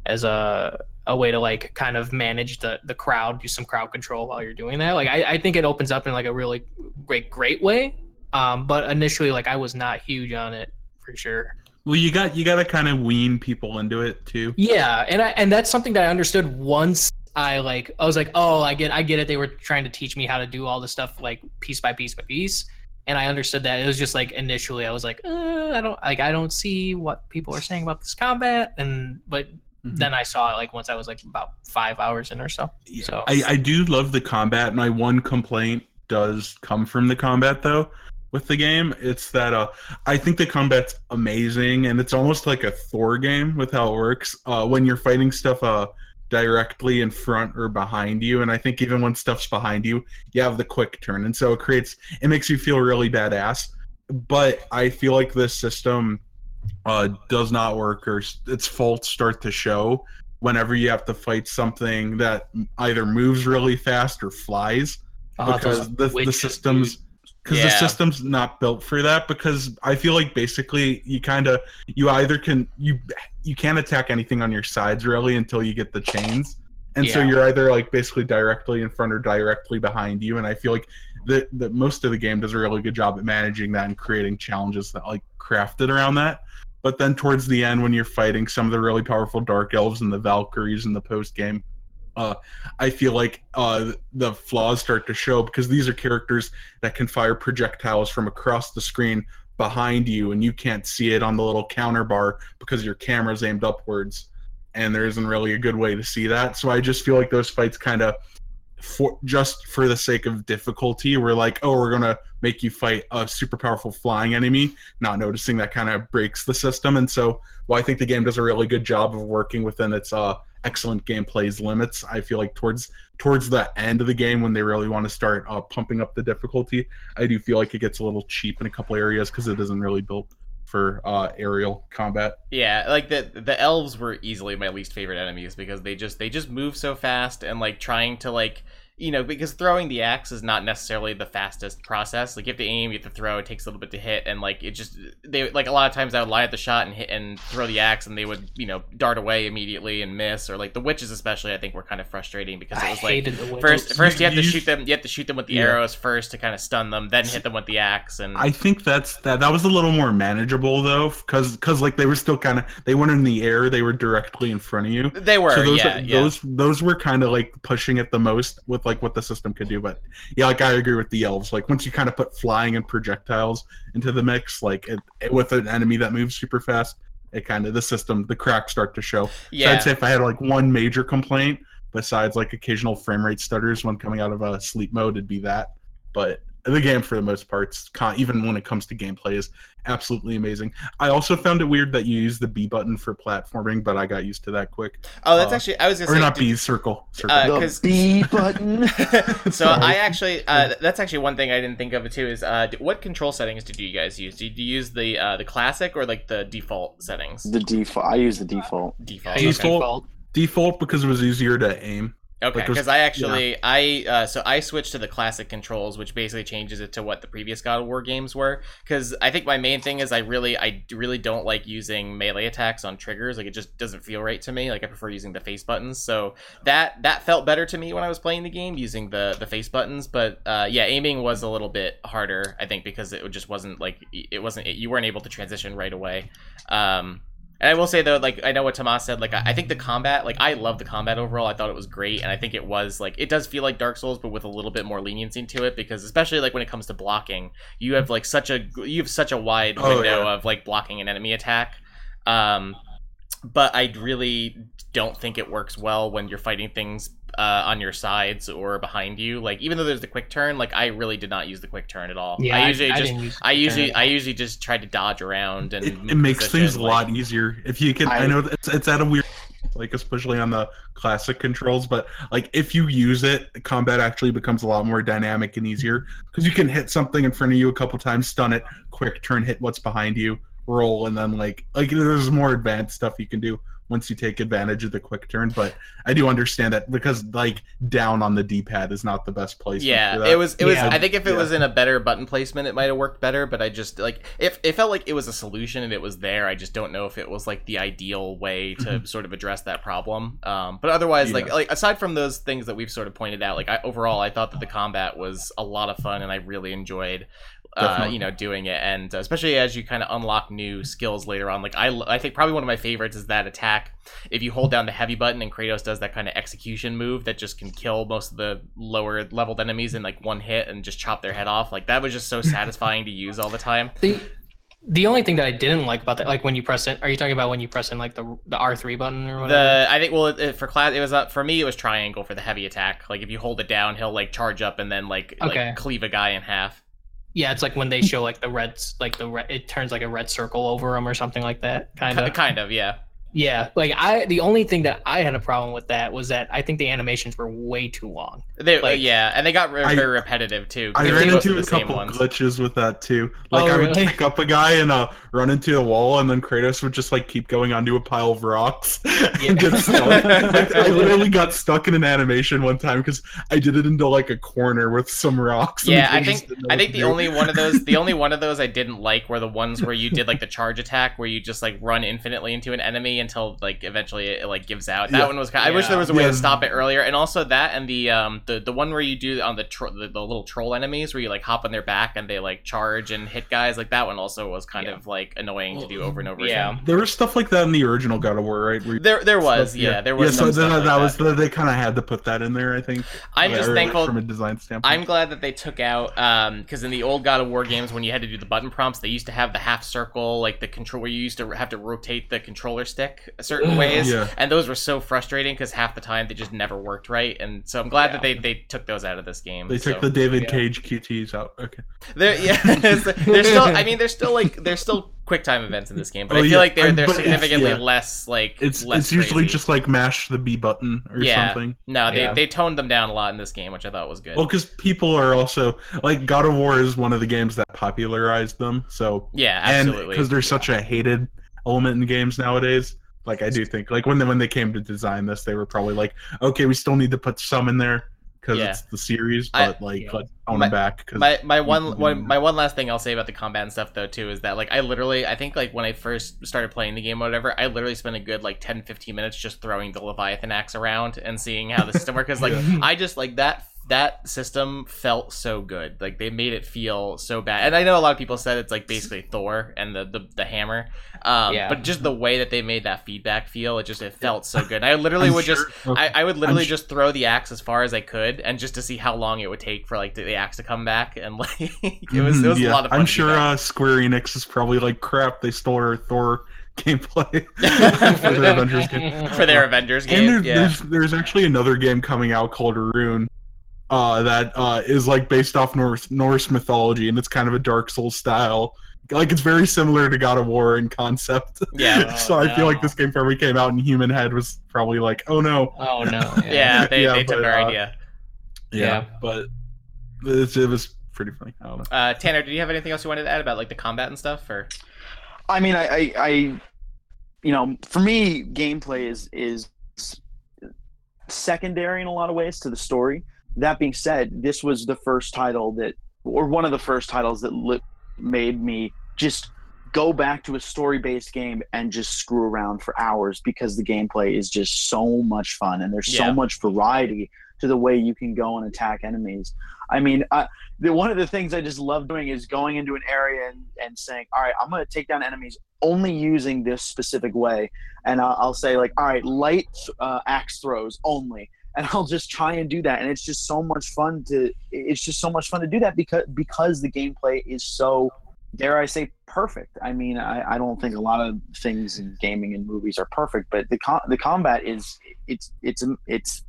as a a way to like kind of manage the the crowd do some crowd control while you're doing that like i, I think it opens up in like a really great great way um but initially like i was not huge on it for sure Well, you got you got to kind of wean people into it too. yeah, and I and that's something that I understood once I like I was like, oh, I get I get it. They were trying to teach me how to do all this stuff like piece by piece by piece, and I understood that. It was just like initially I was like, uh, I don't like I don't see what people are saying about this combat, and but Mhm. then I saw it like once I was like about five hours in or so. Yeah, So- I, I do love the combat. My one complaint does come from the combat though with the game. It's that uh I think the combat's amazing and it's almost like a Thor game with how it works. Uh when you're fighting stuff uh directly in front or behind you. And I think even when stuff's behind you, you have the quick turn. And so it creates it makes you feel really badass. But I feel like this system uh does not work or its faults start to show whenever you have to fight something that either moves really fast or flies. Uh, because the, the systems because the system's not built for that because i feel like basically you kind of you either can you you can't attack anything on your sides really until you get the chains. And so you're either like basically directly in front or directly behind you and i feel like that most of the game does a really good job at managing that and creating challenges that like crafted around that but then towards the end when you're fighting some of the really powerful dark elves and the valkyries in the post game uh, I feel like uh, the flaws start to show because these are characters that can fire projectiles from across the screen behind you, and you can't see it on the little counter bar because your camera's aimed upwards, and there isn't really a good way to see that. So I just feel like those fights kind of for just for the sake of difficulty we're like oh we're gonna make you fight a super powerful flying enemy not noticing that kind of breaks the system. And so while i think the game does a really good job of working within its uh excellent gameplay's limits i feel like towards towards the end of the game when they really want to start uh, pumping up the difficulty i do feel like it gets a little cheap in a couple areas because it isn't really built for uh, aerial combat. Yeah, like the the elves were easily my least favorite enemies because they just they just move so fast and like trying to like you know, because throwing the axe is not necessarily the fastest process. Like you have to aim, you have to throw. It takes a little bit to hit, and like it just they like a lot of times I would line up the shot and hit and throw the axe, and they would you know dart away immediately and miss. Or like the witches especially, I think were kind of frustrating because it was I like hated the first first you have to shoot them, you have to shoot them with the Yeah. arrows first to kind of stun them, then hit them with the axe, and I think that's that. That was a little more manageable though, because because like they were still kind of they weren't in the air; they were directly in front of you. they were so those yeah yeah. those those were kind of like pushing it the most with like what the system could do. But yeah, like I agree with the elves. Like once you kind of put flying and projectiles into the mix, like it, it with an enemy that moves super fast, it kind of the system the cracks start to show. So yeah. I'd say if I had like one major complaint besides like occasional frame rate stutters when coming out of a sleep mode, it'd be that. But the game for the most parts, even when it comes to gameplay, is absolutely amazing. I also found it weird that you use the B button for platforming, but I got used to that quick. oh, that's uh, actually I was gonna Or say not did- B, circle. Circle. Uh, the 'cause- B button. so Sorry. I actually, uh, that's actually one thing I didn't think of too. Is uh, what control settings did you guys use? Did you use the uh, the classic or like the default settings? The default. I use the default. Default. I used okay. Default. Default because it was easier to aim. Okay, Like, because I actually I uh, so I switched to the classic controls, which basically changes it to what the previous God of War games were. Because I think my main thing is I really I really don't like using melee attacks on triggers. Like it just doesn't feel right to me. Like I prefer using the face buttons. So that that felt better to me when I was playing the game using the the face buttons. But uh, yeah, aiming was a little bit harder. I think because it just wasn't like it wasn't you weren't able to transition right away. Um, and I will say though, like I know what Tomas said. Like I, I think the combat, like I love the combat overall. I thought it was great, and I think it was like it does feel like Dark Souls, but with a little bit more leniency to it. Because especially like when it comes to blocking, you have like such a you have such a wide Oh, window yeah. of like blocking an enemy attack. Um, but I really don't think it works well when you're fighting things uh, on your sides or behind you. Like even though there's the quick turn, like I really did not use the quick turn at all. Yeah, I usually just didn't use I usually. I usually just try to dodge around and It, it makes position, things a lot easier if you can. I, I- know it's it's at a weird, like especially on the classic controls, but like if you use it, combat actually becomes a lot more dynamic and easier because you can hit something in front of you a couple times, stun it, quick turn, hit what's behind you, roll, and then like like there's more advanced stuff you can do once you take advantage of the quick turn. But I do understand that because like down on the D-pad is not the best place. Yeah, it was. It was. Yeah. I think if it Yeah. was in a better button placement, it might have worked better. But I just like if it felt like it was a solution and it was there. I just don't know if it was like the ideal way to sort of address that problem. Um, but otherwise, like like aside from those things that we've sort of pointed out, like I, overall, I thought that the combat was a lot of fun and I really enjoyed. Uh, you know, doing it, and uh, especially as you kind of unlock new skills later on. Like I, I think probably one of my favorites is that attack. If you hold down the heavy button and Kratos does that kind of execution move that just can kill most of the lower leveled enemies in like one hit and just chop their head off. Like that was just so satisfying to use all the time. The the only thing that I didn't like about that, like when you press it, are you talking about when you press in like the the R three button or whatever? The I think well it, for class it was uh, for me it was triangle for the heavy attack. Like if you hold it down, he'll like charge up and then like Okay. like cleave a guy in half. Yeah, it's like when they show like the reds, like the red, it turns like a red circle over them or something like that. Kind of. kind of yeah. Yeah, like I the only thing that I had a problem with that was that I think the animations were way too long. They, Like- yeah, and they got re- I- very repetitive too. I they ran go into a couple ones. glitches with that too. Like Oh, I would really? pick up a guy and uh, run into a wall, and then Kratos would just like keep going onto a pile of rocks and get stuck. Like, I literally got stuck in an animation one time because I did it into like a corner with some rocks. and Yeah, I think I think the do. only one of those the only one of those I didn't like were the ones where you did like the charge attack where you just like run infinitely into an enemy enemy until like eventually it like gives out. That Yeah. one was kind. Of, I wish there was a way Yeah. to stop it earlier. And also that and the um the the one where you do on the tro- the, the little troll enemies where you like hop on their back and they like charge and hit guys like that one also was kind Yeah. of like annoying to do over and over Yeah. again. There was stuff like that in the original God of War, right? Where There there was stuff- yeah, there was yeah. some So stuff that, like that was the, they kind of had to put that in there. I think. I'm Yeah, just or, thankful from a design standpoint. I'm glad that they took out um because in the old God of War games, when you had to do the button prompts, they used to have the half circle, like the control, where you used to have to rotate the controller stick certain ways, Yeah. and those were so frustrating because half the time they just never worked right. And so I'm glad that they, they took those out of this game. They took so. the David Yeah. Cage QTs out. Okay. They're, yeah, they're still. I mean, they're still like they're still quick time events in this game, but Oh, I feel yeah, like they're they're significantly yeah. less like It's less it's usually crazy. just like mash the B button or Yeah. something. no. They Yeah. they toned them down a lot in this game, which I thought was good. Well, because people are also like God of War is one of the games that popularized them. So yeah, and absolutely. because there's such a hated element in games nowadays. Like I do think like when they, when they came to design this, they were probably like, okay, we still need to put some in there because Yeah. it's the series, I- but like yeah. let's My- back. Cause, my my one, one my one last thing I'll say about the combat and stuff though too is that like I literally I think like when I first started playing the game or whatever I literally spent a good like 10 15 minutes just throwing the Leviathan axe around and seeing how the system works like Yeah. I just like that that system felt so good like they made it feel so bad and I know a lot of people said it's like basically Thor and the the, the hammer um Yeah. but just the way that they made that feedback feel it just it felt so good I literally I'm would just sure- I, I would literally sh- just throw the axe as far as I could, and just to see how long it would take for like the, the axe to come back, and like it was it was Mhm, a lot of fun. I'm sure that. uh, Square Enix is probably like crap. They stole our Thor gameplay for their Avengers game. for their Avengers And game. there's, yeah, there's there's actually another game coming out called Rune, uh, that uh, is like based off Norse Norse mythology, and it's kind of a Dark Souls style. Like it's very similar to God of War in concept. yeah, so I feel like this game probably came out, and Human Head was probably like, "Oh no, Oh no. yeah. They, Yeah, they took but, our uh, idea. yeah." Yeah. But it, it was pretty funny. I don't know. Uh, Tanner, did you have anything else you wanted to add about like the combat and stuff? Or I mean, I, I, I, you know, for me, gameplay is is secondary in a lot of ways to the story. That being said, this was the first title that, or one of the first titles that lit, made me just go back to a story-based game and just screw around for hours because the gameplay is just so much fun and there's Yeah. so much variety to the way you can go and attack enemies. I mean, I, the, one of the things I just love doing is going into an area and, and saying, all right, I'm going to take down enemies only using this specific way. And I'll, I'll say, like, all right, light uh, axe throws only. And I'll just try and do that. And it's just so much fun to, it's just so much fun to do that because, because the gameplay is so, dare I say, perfect. I mean, I, I don't think a lot of things in gaming and movies are perfect, but the, com- the combat is, it's, it's, it's,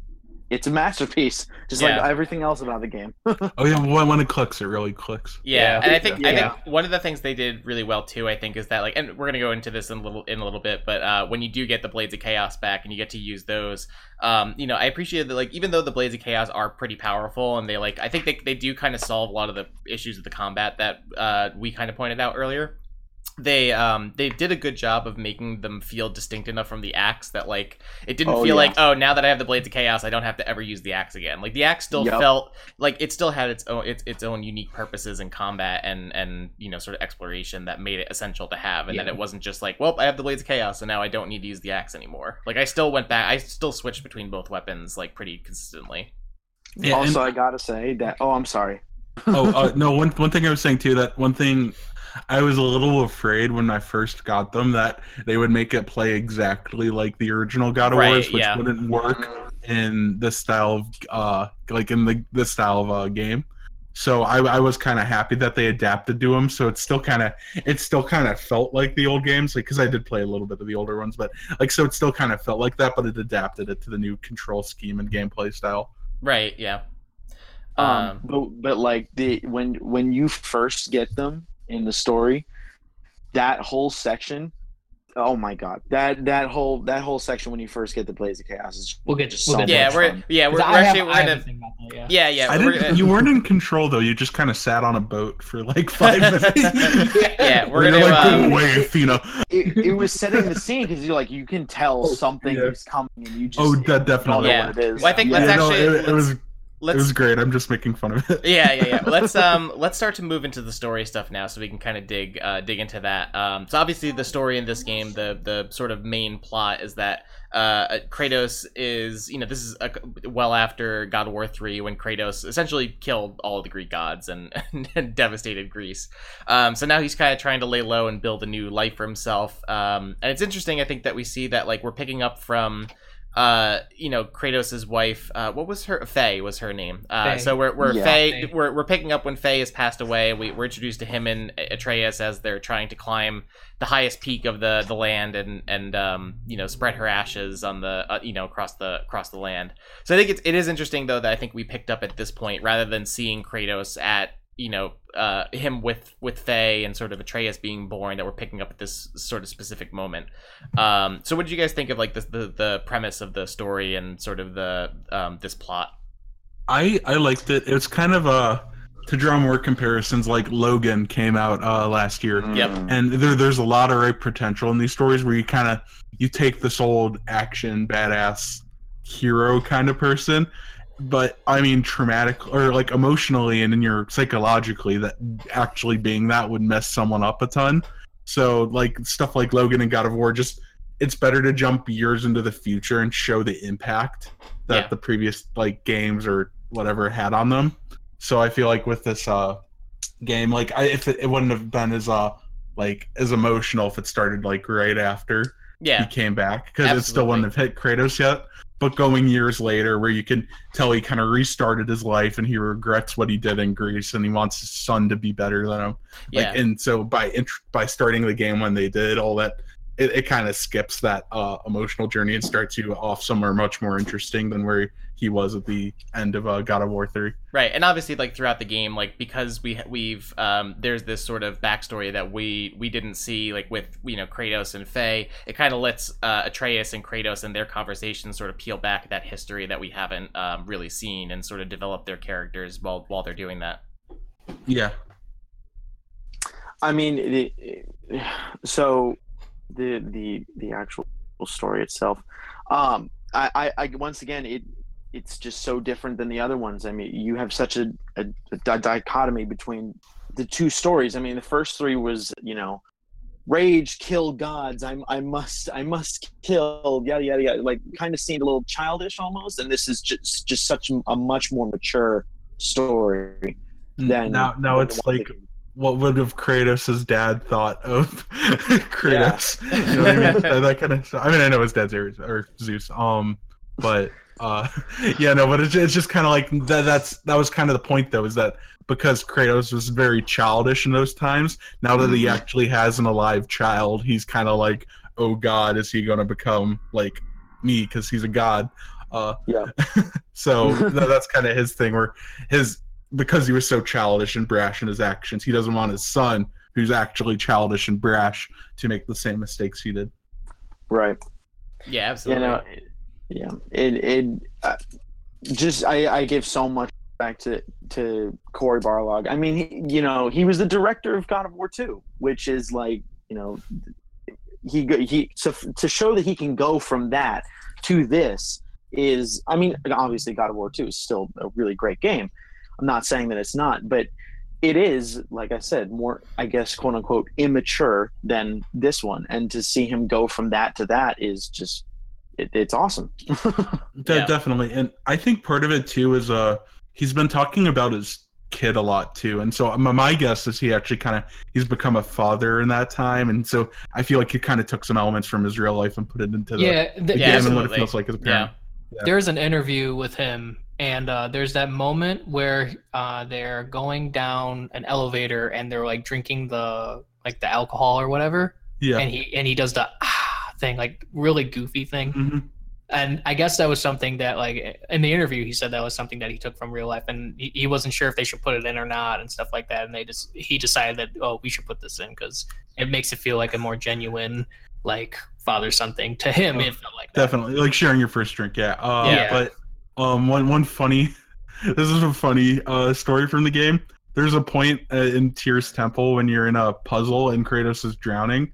it's a masterpiece, just Yeah. like everything else about the game. Oh yeah, when, when it clicks, it really clicks. yeah, Yeah. and I think I think one of the things they did really well too. I think is that like, and we're gonna go into this in a little in a little bit, but uh, when you do get the blades of chaos back and you get to use those, um, you know, I appreciate that like even though the blades of chaos are pretty powerful and they like, I think they they do kind of solve a lot of the issues of the combat that uh, we kind of pointed out earlier. They um they did a good job of making them feel distinct enough from the axe that like it didn't Oh, feel yeah. like oh now that I have the blades of chaos I don't have to ever use the axe again. Like the axe still Yep. felt like it still had its own its, its own unique purposes in combat and and you know sort of exploration that made it essential to have and Yeah. that it wasn't just like well I have the blades of chaos so now I don't need to use the axe anymore. Like I still went back I still switched between both weapons like pretty consistently. Yeah, and- also, I gotta say that. Oh, I'm sorry. oh uh, no one one thing i was saying too that one thing i was a little afraid when i first got them that they would make it play exactly like the original god of Right, wars which yeah. wouldn't work in this style of uh like in the this style of uh, game so i, I was kind of happy that they adapted to them so it's still kind of it still kind of felt like the old games like because i did play a little bit of the older ones but like so it still kind of felt like that but it adapted it to the new control scheme and gameplay style Right, yeah. Um, Um, but but like the when when you first get them in the story, that whole section, oh my god, that that whole that whole section when you first get the Blades of Chaos is We'll get- just we'll so get yeah, much we're fun. yeah, we're, 'Cause we're I actually have, we're I have gonna a thing about that, yeah. yeah, yeah, I we're didn't, gonna- you weren't in control though. You just kind of sat on a boat for like five minutes. Yeah, we're gonna, like, uh, go away, Athena. It, it was setting the scene because you're like you can tell something yeah. is coming and you just Oh, don't that know definitely. Yeah. what it is. Well, I think yeah. let's Yeah, no, actually- it, it was it was great. I'm just making fun of it. yeah, yeah, yeah. Let's um let's start to move into the story stuff now, so we can kind of dig uh, dig into that. Um, so obviously the story in this game, the the sort of main plot is that uh Kratos is you know this is a, well after God of War three when Kratos essentially killed all of the Greek gods and, and devastated Greece. Um, so now he's kind of trying to lay low and build a new life for himself. Um, and it's interesting, I think, that we see that like we're picking up from uh, you know, Kratos' wife, uh, what was her? Faye was her name. Uh, Faye. so we're we're Yeah. Faye, Faye. we're we're picking up when Faye has passed away. We, we're introduced to him and Atreus as they're trying to climb the highest peak of the the land and and um you know spread her ashes on the uh, you know across the across the land. So I think it's it is interesting though that I think we picked up at this point rather than seeing Kratos at you know uh him with with Faye and sort of Atreus being born that we're picking up at this sort of specific moment. Um, so what did you guys think of like the the, the premise of the story and sort of the um, this plot? I I liked it. It's kind of uh to draw more comparisons. Like Logan came out uh last year, Yep. Mm. and there there's a lot of right potential in these stories where you kind of you take this old action badass hero kind of person but i mean traumatic or like emotionally and in your psychologically that actually being that would mess someone up a ton so like stuff like logan and god of war just it's better to jump years into the future and show the impact that Yeah. the previous like games or whatever had on them so i feel like with this uh game like I, if it, it wouldn't have been as uh like as emotional if it started like right after Yeah, he came back because it still wouldn't have hit Kratos yet. But going years later, where you can tell he kind of restarted his life and he regrets what he did in Greece and he wants his son to be better than him. Like, yeah, and so by int- by starting the game when they did all that, it, it kind of skips that uh, emotional journey and starts you off somewhere much more interesting than where he was at the end of uh, God of War three. right. And obviously, like throughout the game, like because we we've um, there's this sort of backstory that we we didn't see like with you know Kratos and Faye. It kind of lets uh, Atreus and Kratos and their conversations sort of peel back that history that we haven't um, really seen and sort of develop their characters while while they're doing that. Yeah, I mean, it, it- so the the the actual story itself, um, I, I, I once again it it's just so different than the other ones. I mean, you have such a, a, a dichotomy between the two stories. I mean, the first three was you know, rage, kill gods. I I must I must kill yada yada yada. Like kind of seemed a little childish almost, and this is just just such a much more mature story than now now than it's like what would have Kratos' dad thought of Kratos? You know what I mean? that, that kind of. Stuff. I mean, I know his dad's Ares or Zeus. Um, but uh, yeah, no, but it's, it's just kind of like that. That's that was kind of the point though, is that because Kratos was very childish in those times. Now that he Mhm. actually has an alive child, he's kind of like, oh God, is he going to become like me because he's a god? Uh, Yeah. so that, that's kind of his thing, where his because he was so childish and brash in his actions, he doesn't want his son, who's actually childish and brash, to make the same mistakes he did. right. Yeah, absolutely. you absolutely. know it- yeah it it uh, just i i give so much back to to cory barlog i mean he, you know he was the director of god of war 2 which is like you know he go- he so to show that he can go from that to this is i mean obviously god of war 2 is still a really great game i'm not saying that it's not but it is like i said more i guess quote unquote immature than this one. And to see him go from that to that is just it, it's awesome. De- Yeah. Definitely, and I think part of it too is uh he's been talking about his kid a lot too, and so my, my guess is he actually kind of he's become a father in that time, and so I feel like he kind of took some elements from his real life and put it into the, Yeah, th- the Yeah, game there's, and what it feels like as a parent. Yeah. there's an interview with him, and uh, there's that moment where uh, they're going down an elevator and they're like drinking the like the alcohol or whatever, Yeah. and he and he does the ah thing, like really goofy thing. hmm and I guess that was something that like in the interview he said that was something that he took from real life and he, he wasn't sure if they should put it in or not and stuff like that and they just he decided that oh we should put this in because it makes it feel like a more genuine like father something to him Oh, it felt like that. Definitely, like sharing your first drink. Yeah. Uh, Yeah. But um, one one funny, this is a funny uh story from the game. There's a point uh, in Tyr's temple when you're in a puzzle and Kratos is drowning,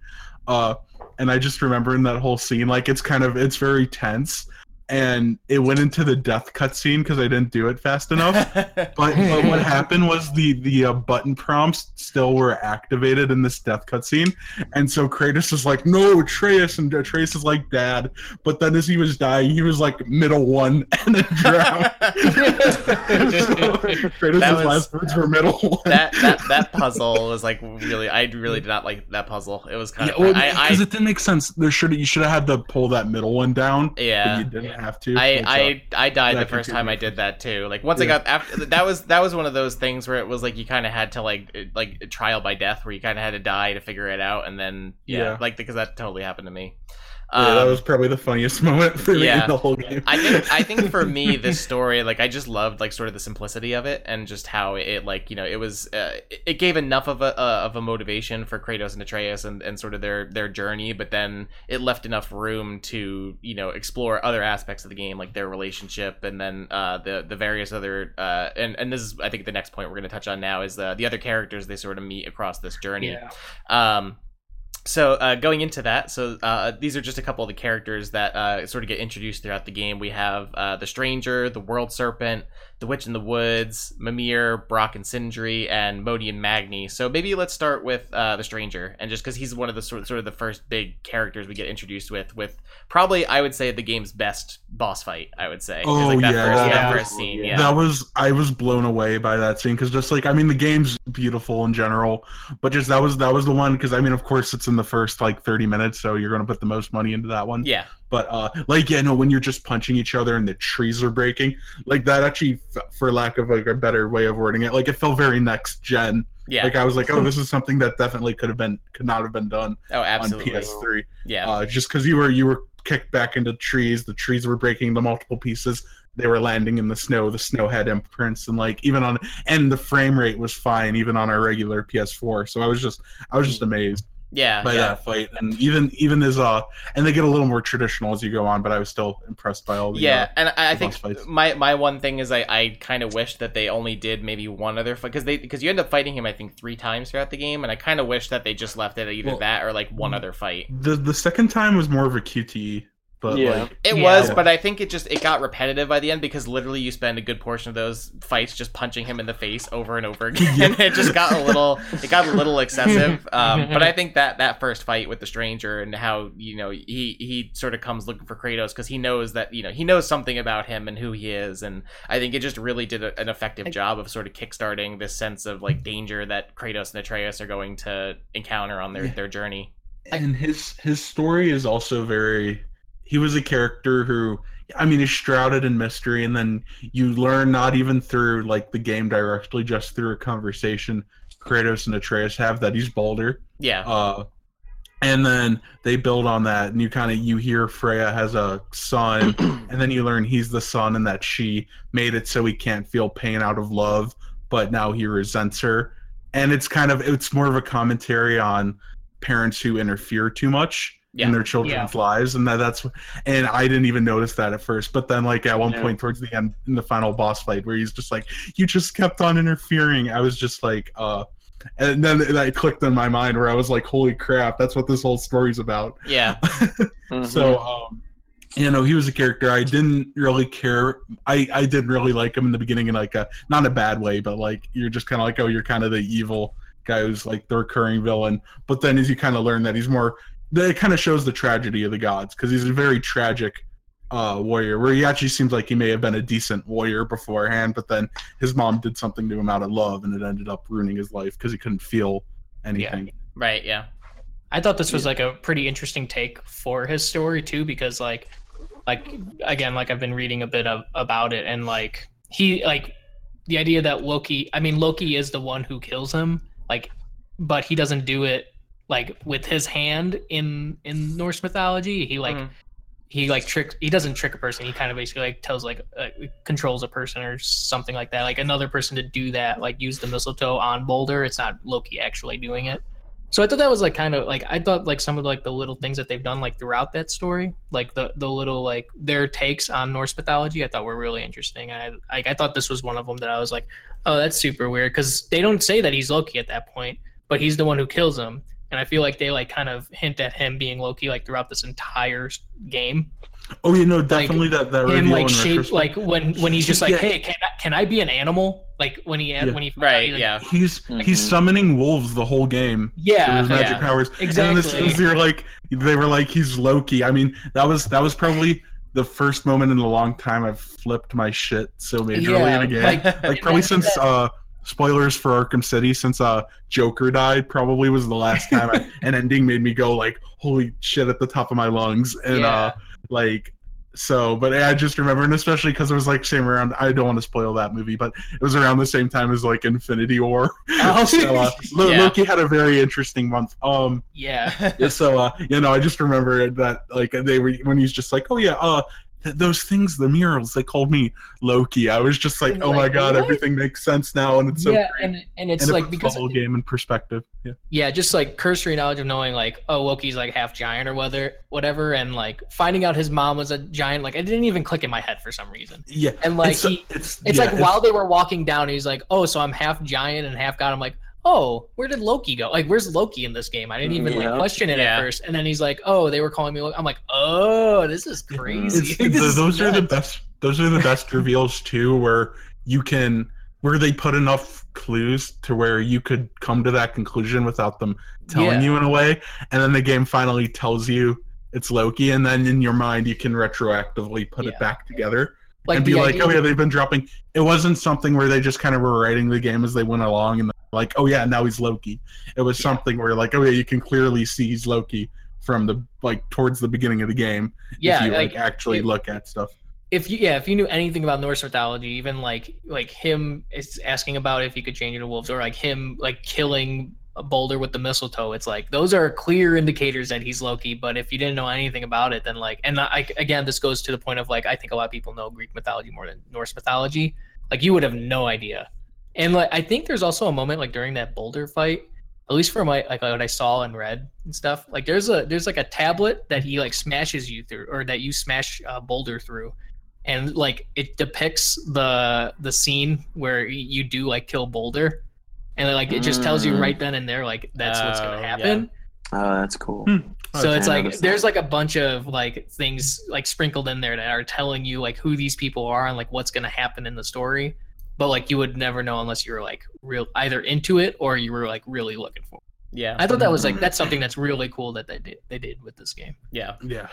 uh, and I just remember in that whole scene, like it's kind of it's very tense, and it went into the death cutscene because I didn't do it fast enough. But, but what happened was the the uh, button prompts still were activated in this death cutscene, and so Kratos is like, "No, Atreus," and Atreus is like, "Dad." But then as he was dying, he was like, "Middle one," and then drowned. so Kratos' was- last words were "Middle one." that that that puzzle was like really. I really did not like that puzzle. It was kind Yeah, of. because I it didn't make sense. There should you should have had to pull that middle one down, but yeah. you didn't have to. I, uh, I I died the first time I did that too. Like once I got after that was that was one of those things where it was like you kind of had to like like trial by death where you kind of had to die to figure it out and then yeah, Yeah. like because that totally happened to me. Yeah, that Um, was probably the funniest moment for me yeah. in the whole game. I think I think for me this story like I just loved like sort of the simplicity of it and just how it like you know it was uh, it- it gave enough of a uh, of a motivation for Kratos and Atreus and, and sort of their their journey but then it left enough room to you know explore other aspects of the game like their relationship and then uh, the the various other uh, and and this is I think the next point we're going to touch on now is the the other characters they sort of meet across this journey Yeah. um, so uh, going into that, so uh, these are just a couple of the characters that uh, sort of get introduced throughout the game. We have uh, the Stranger, the World Serpent, the Witch in the Woods, Mimir, Brok and Sindri, and Modi and Magni. So maybe let's start with uh, the Stranger, and just because he's one of the sort sort of the first big characters we get introduced with, with probably I would say the game's best boss fight. I would say. Oh, like, that yeah, first, that that was- first scene, yeah. That was I was blown away by that scene because just like I mean the game's beautiful in general, but just that was that was the one because I mean of course it's in the first like thirty minutes, so you're gonna put the most money into that one. yeah, But uh, like yeah, no, when you're just punching each other and the trees are breaking, like that actually, for lack of like a better way of wording it, like it felt very next gen. yeah. Like I was like, oh, this is something that definitely could have been could not have been done oh, absolutely. on PS3. Yeah. uh, just because you were you were kicked back into trees, the trees were breaking into multiple pieces. They were landing in the snow. The snow had imprints, and like even on and the frame rate was fine even on our regular PS4. So I was just I was just amazed yeah. by yeah. that fight, and even even as uh and they get a little more traditional as you go on, but I was still impressed by all the yeah uh, and i, I think fights. my my one thing is i i kind of wish that they only did maybe one other fight because they because you end up fighting him i think three times throughout the game and i kind of wish that they just left it at either Well, that or like one other fight the the second time was more of a QTE, but Yeah. like it Yeah. was but i think it just it got repetitive by the end because literally you spend a good portion of those fights just punching him in the face over and over again it just got a little it got a little excessive um but i think that that first fight with the stranger and how you know he he sort of comes looking for kratos because he knows that you know he knows something about him and who he is and i think it just really did a, an effective job of sort of kickstarting this sense of like danger that kratos and atreus are going to encounter on their Yeah. their journey and his his story is also very he was a character who i mean he's shrouded in mystery and then you learn not even through like the game directly just through a conversation kratos and atreus have that he's baldur yeah. Uh and then they build on that and you kind of you hear freya has a son and then you learn he's the son and that she made it so he can't feel pain out of love but now he resents her. And it's kind of it's more of a commentary on parents who interfere too much Yeah. in their children's lives and that that's and i didn't even notice that at first but then like at one Yeah. point towards the end in the final boss fight where he's just like you just kept on interfering i was just like uh and then that clicked in my mind where i was like holy crap that's what this whole story's about yeah Mhm. so, um, you know, he was a character I didn't really care. I I didn't really like him in the beginning in like a not a bad way, but like you're just kind of like, oh, you're kind of the evil guy who's like the recurring villain. But then as you kind of learn that he's more, that it kind of shows the tragedy of the gods because he's a very tragic uh warrior where he actually seems like he may have been a decent warrior beforehand but then his mom did something to him out of love and it ended up ruining his life because he couldn't feel anything. Right yeah. I thought this was like a pretty interesting take for his story too, because like, like again, like I've been reading a bit of about it, and like he like the idea that Loki. I mean, Loki is the one who kills him, like, but he doesn't do it like with his hand in in Norse mythology. He like Mhm. he like tricks. He doesn't trick a person. He kind of basically like tells like uh, controls a person or something like that. Like another person to do that, like use the mistletoe on Baldur. It's not Loki actually doing it. So I thought that was like kind of like I thought like some of like the little things that they've done like throughout that story, like the the little like their takes on Norse mythology, I thought were really interesting. I like I thought this was one of them that I was like, oh, that's super weird because they don't say that he's Loki at that point, but he's the one who kills him. And I feel like they like kind of hint at him being Loki like throughout this entire game. Oh, you know, definitely that that Him reveal like in shape like when when he's just like, Yeah. hey, can I, can I be an animal? Like when he Yeah. when he Right, like, yeah. He's he's Mhm. summoning wolves the whole game. yeah, with his magic yeah. powers. Exactly. And as soon as they're like, they were like, he's Loki. I mean, that was that was probably the first moment in a long time I've flipped my shit so majorly Yeah, in a game. like- Like, probably since uh, spoilers for Arkham City, since uh Joker died, probably was the last time I, an ending made me go like, holy shit, at the top of my lungs, and Yeah. uh, like. So, but I just remember, and especially because it was like same around. I don't want to spoil that movie, but it was around the same time as like Infinity War. Oh, so uh, Yeah. Loki had a very interesting month. Um, yeah. so uh, you know, I just remember that like they were when he's just like, oh yeah, uh, those things, the murals, they called me Loki. I was just like, oh my god, what? everything makes sense now, and it's so yeah, great. and and it's and like puts because the whole game in perspective. Yeah, yeah, just like cursory knowledge of knowing like, oh, Loki's like half giant or whether whatever, and like finding out his mom was a giant. Like, it didn't even click in my head for some reason. yeah, And like it's, he, it's, it's yeah, like while they were walking down, he's like, oh, so I'm half giant and half god. I'm like. Oh, where did Loki go? Like, where's Loki in this game? I didn't even Yeah. like question it Yeah. at first, and then he's like, "Oh, they were calling me." Loki. I'm like, "Oh, this is crazy." It's, This the- is those are the best. Those are the best reveals too, where you can where they put enough clues to where you could come to that conclusion without them telling Yeah. you in a way, and then the game finally tells you it's Loki, and then in your mind you can retroactively put Yeah. it back together like and be like, oh yeah, they've been dropping. It wasn't something where they just kind of were writing the game as they went along, and like, oh yeah, now he's Loki. It was something where like, oh yeah, you can clearly see he's Loki from the like towards the beginning of the game yeah, if you like like, actually it- look at stuff. if you yeah if you knew anything about norse mythology even like like him is asking about if he could change into wolves or like him like killing a baldur with the mistletoe it's like those are clear indicators that he's loki but if you didn't know anything about it then like and I, again this goes to the point of like i think a lot of people know greek mythology more than norse mythology like you would have no idea and like i think there's also a moment like during that baldur fight at least from my like what i saw and read and stuff like there's a there's like a tablet that he like smashes you through or that you smash uh, baldur through and like it depicts the the scene where you do like kill baldur and like it just tells you Mm. right then and there like that's what's Oh, gonna yeah. happen Oh, that's cool. Hmm. so Okay, it's I like noticed there's like a bunch of like things like sprinkled in there that are telling you like who these people are and like what's gonna happen in the story but like you would never know unless you were like real either into it or you were like really looking for it. yeah, i thought that was like that's something that's really cool that they did they did with this game yeah. Yeah.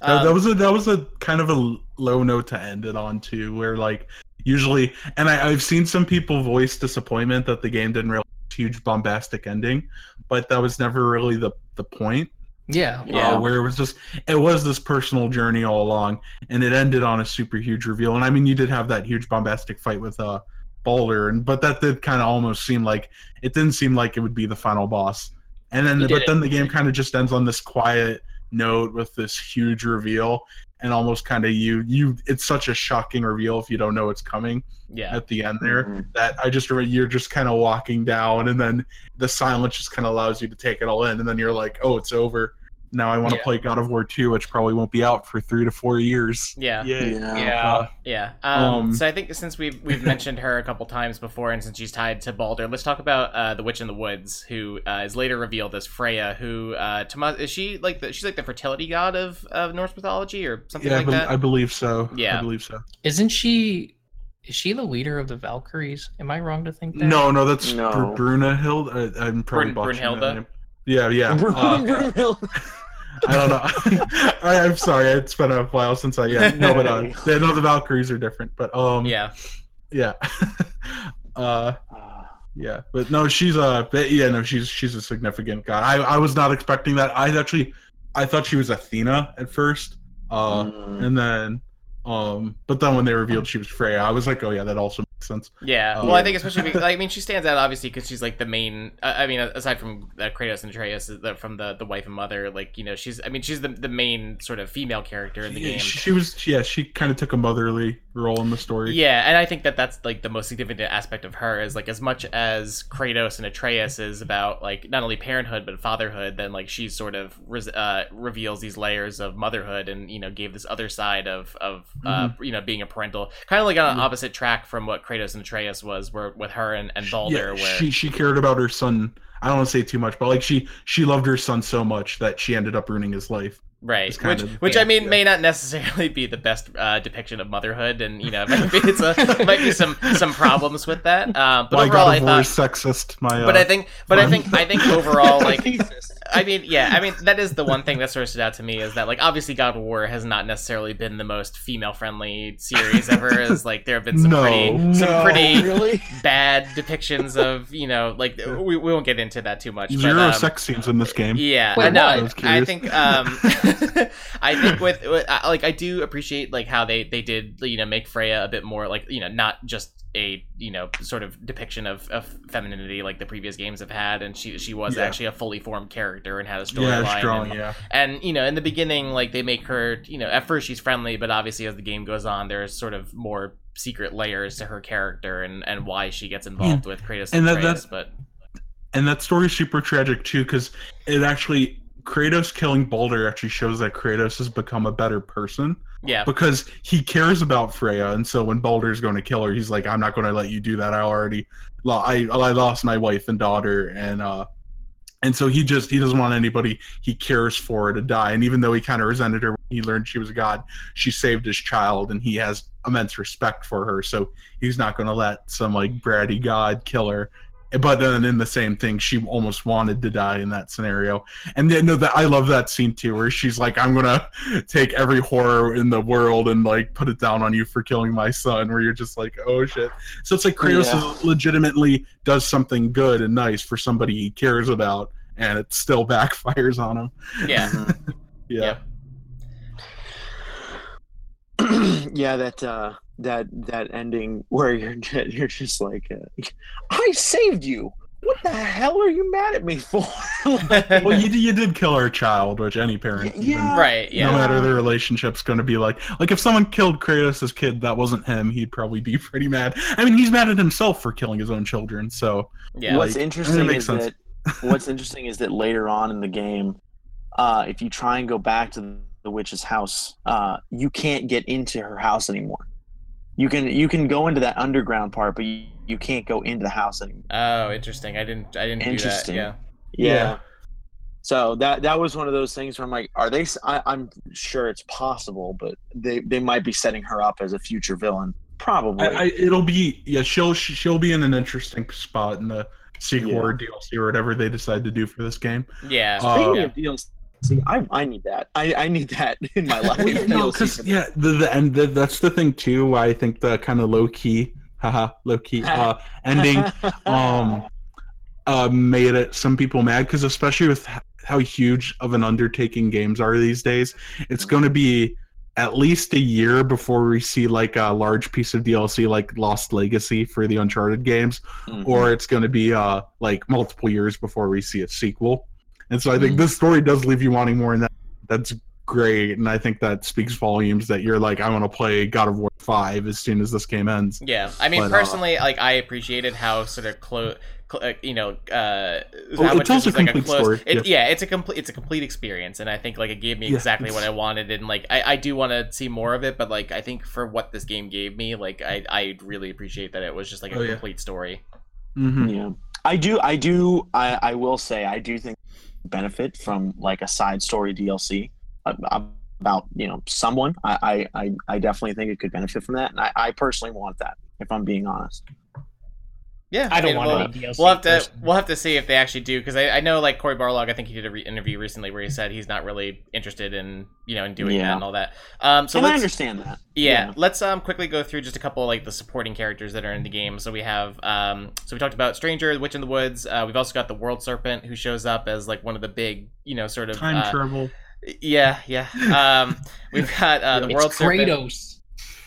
That, Um, that was a that was a kind of a low note to end it on too, where like usually, and I, I've seen some people voice disappointment that the game didn't really huge bombastic ending, but that was never really the the point. Yeah Yeah. uh, where it was just it was this personal journey all along, and it ended on a super huge reveal. And I mean, you did have that huge bombastic fight with uh Baldur, and but that did kind of almost seem like it didn't seem like it would be the final boss. And then, He but did then the game kind of just ends on this quiet note with this huge reveal, and almost kind of you you. It's such a shocking reveal if you don't know it's coming yeah. at the end there Mhm. that I just remember you're just kind of walking down, and then the silence just kind of allows you to take it all in, and then you're like, oh, it's over. Now I want to Yeah. play God of War 2, which probably won't be out for three to four years. Yeah. Yay. Yeah. yeah Uh, Yeah. Um, Um, so I think since we've we've mentioned her a couple times before, and since she's tied to Baldur, let's talk about uh, the Witch in the Woods, who uh, is later revealed as Freya. Who uh, Tomas is she like? The, she's like the fertility god of, of Norse mythology or something yeah, I, like bel- that. I believe so. Yeah. I believe so. Isn't she? Is she the leader of the Valkyries? Am I wrong to think that? No, no, that's No. Br- Brunhild. I, I'm probably Brun- botching that name. Yeah, yeah. uh, I don't know. I, I'm sorry. It's been a while since I. Yeah, no, but uh, they know the Valkyries are different. But um, yeah. yeah. uh, Yeah, but no, she's a but yeah, no, she's she's a significant god. I I was not expecting that. I actually I thought she was Athena at first, uh, Mm. and then um, but then when they revealed she was Freya, I was like, oh yeah, that also makes sense. Yeah, Oh. well, I think especially because, I mean she stands out obviously because she's like the main. Uh, I mean, aside from uh, Kratos and Atreus, the, from the the wife and mother, like you know, she's. I mean, she's the the main sort of female character in the game. she was yeah, she kind of took a motherly role in the story. Yeah, and I think that that's like the most significant aspect of her is like as much as Kratos and Atreus is about like not only parenthood but fatherhood, then like she sort of res- uh, reveals these layers of motherhood and you know gave this other side of of uh, you know being a parental kind of like on an Mhm. opposite track from what Kratos and Atreus was, where with her and, and Baldur, yeah, where she she cared about her son. I don't want to say too much, but like she she loved her son so much that she ended up ruining his life. Right, kind which of- which yeah, I mean yeah. may not necessarily be the best uh, depiction of motherhood, and you know maybe it's a might be some some problems with that. Uh, but My overall, God I of War thought, sexist. My uh, but I think, but I think, I think overall, like I mean, yeah, I mean that is the one thing that sort of stood out to me is that like obviously God of War has not necessarily been the most female friendly series ever. Is like there have been some No. pretty some pretty really. bad depictions of you know like we, we won't get into that too much. but, zero um, sex scenes in this game. yeah, Wait, I know. I I think um, I think with, with I- like I do appreciate like how they they did you know make Freya a bit more like you know not just a you know sort of depiction of, of femininity like the previous games have had and she she was Yeah. actually a fully formed character and had a storyline and, Yeah, and you know in the beginning like they make her you know at first she's friendly but obviously as the game goes on there's sort of more secret layers to her character and and why she gets hmm. involved with Kratos and, And that- that- but and that story's super tragic too because it actually Kratos killing Baldur actually shows that Kratos has become a better person yeah because he cares about Freya, and so when Baldur's going to kill her, he's like, "I'm not going to let you do that. I already, I, I lost my wife and daughter, and uh, and so he just he doesn't want anybody he cares for to die. And even though he kind of resented her when he learned she was a god, she saved his child, and he has immense respect for her. So he's not going to let some like bratty god kill her. But then in the same thing, she almost wanted to die in that scenario. And then no, that I love that scene too, where she's like, "I'm gonna take every horror in the world and like put it down on you for killing my son." Where you're just like, "Oh shit!" So it's like Kratos Yeah. legitimately does something good and nice for somebody he cares about, and it still backfires on him. yeah Yeah, yeah, that uh, that that ending where you're you're just like, uh, I saved you. What the hell are you mad at me for? Like, well, you, you did kill our child, which any parent, Y- even- yeah. right yeah no matter their relationship's going to be like. Like if someone killed Kratos' kid, that wasn't him, he'd probably be pretty mad. I mean, he's mad at himself for killing his own children. So yeah what's Like, interesting is sense. that what's interesting is that later on in the game, uh, if you try and go back to the witch's house, uh, you can't get into her house anymore. You can you can go into that underground part, but you, you can't go into the house anymore. Oh, interesting. I didn't. I didn't do that. Interesting. Yeah. Yeah. So that that was one of those things where I'm like, are they? I, am sure it's possible, but they they might be setting her up as a future villain. Probably. I, I, it'll be yeah. She'll she'll be in an interesting spot in the sequel Yeah. or DLC or whatever they decide to do for this game. Yeah. Uh, Speaking yeah. of DLC, I, I need that. I, I need that in my life. No, because yeah, the, the and the, that's the thing too. Why I think the kind of low key, haha, low key uh, ending um uh made it some people mad because especially with how huge of an undertaking games are these days, it's going to be at least a year before we see like a large piece of DLC like Lost Legacy for the Uncharted games. Mhm. or it's going to be uh like multiple years before we see a sequel. And so I think Mm. this story does leave you wanting more, and that that's great. And I think that speaks volumes that you're like, I want to play God of War five as soon as this game ends. Yeah. I mean, But, uh, personally, like I appreciated how sort of close. Cl- uh, you know, uh, Oh, how it tells a was like a complete close. story, It, yeah. it's a complete, it's a complete experience, and I think like it gave me Yeah, exactly what I wanted, and like I, I do want to see more of it, but like I think for what this game gave me, like I, I really appreciate that it was just like a Oh, yeah. complete story. hmm Yeah, I do. I do. I, I will say I do think benefit from like a side story DLC uh, about you know someone. I I, I, I definitely think it could benefit from that, and I, I personally want that. If I'm being honest. Yeah, I don't mean, want we'll, any DLC. We'll have to personally. we'll have to see if they actually do because I, I know like Cory Barlog I think he did an re- interview recently where he said he's not really interested in you know in doing that and all that. Um, so and I let's understand that. yeah, Yeah. let's um quickly go through just a couple like the supporting characters that are in the game. So we have um so we talked about Stranger, the Witch in the Woods. Uh, we've also got the World Serpent who shows up as like one of the big you know sort of Time uh, travel. yeah yeah. Um, we've got uh, the it's World Serpent.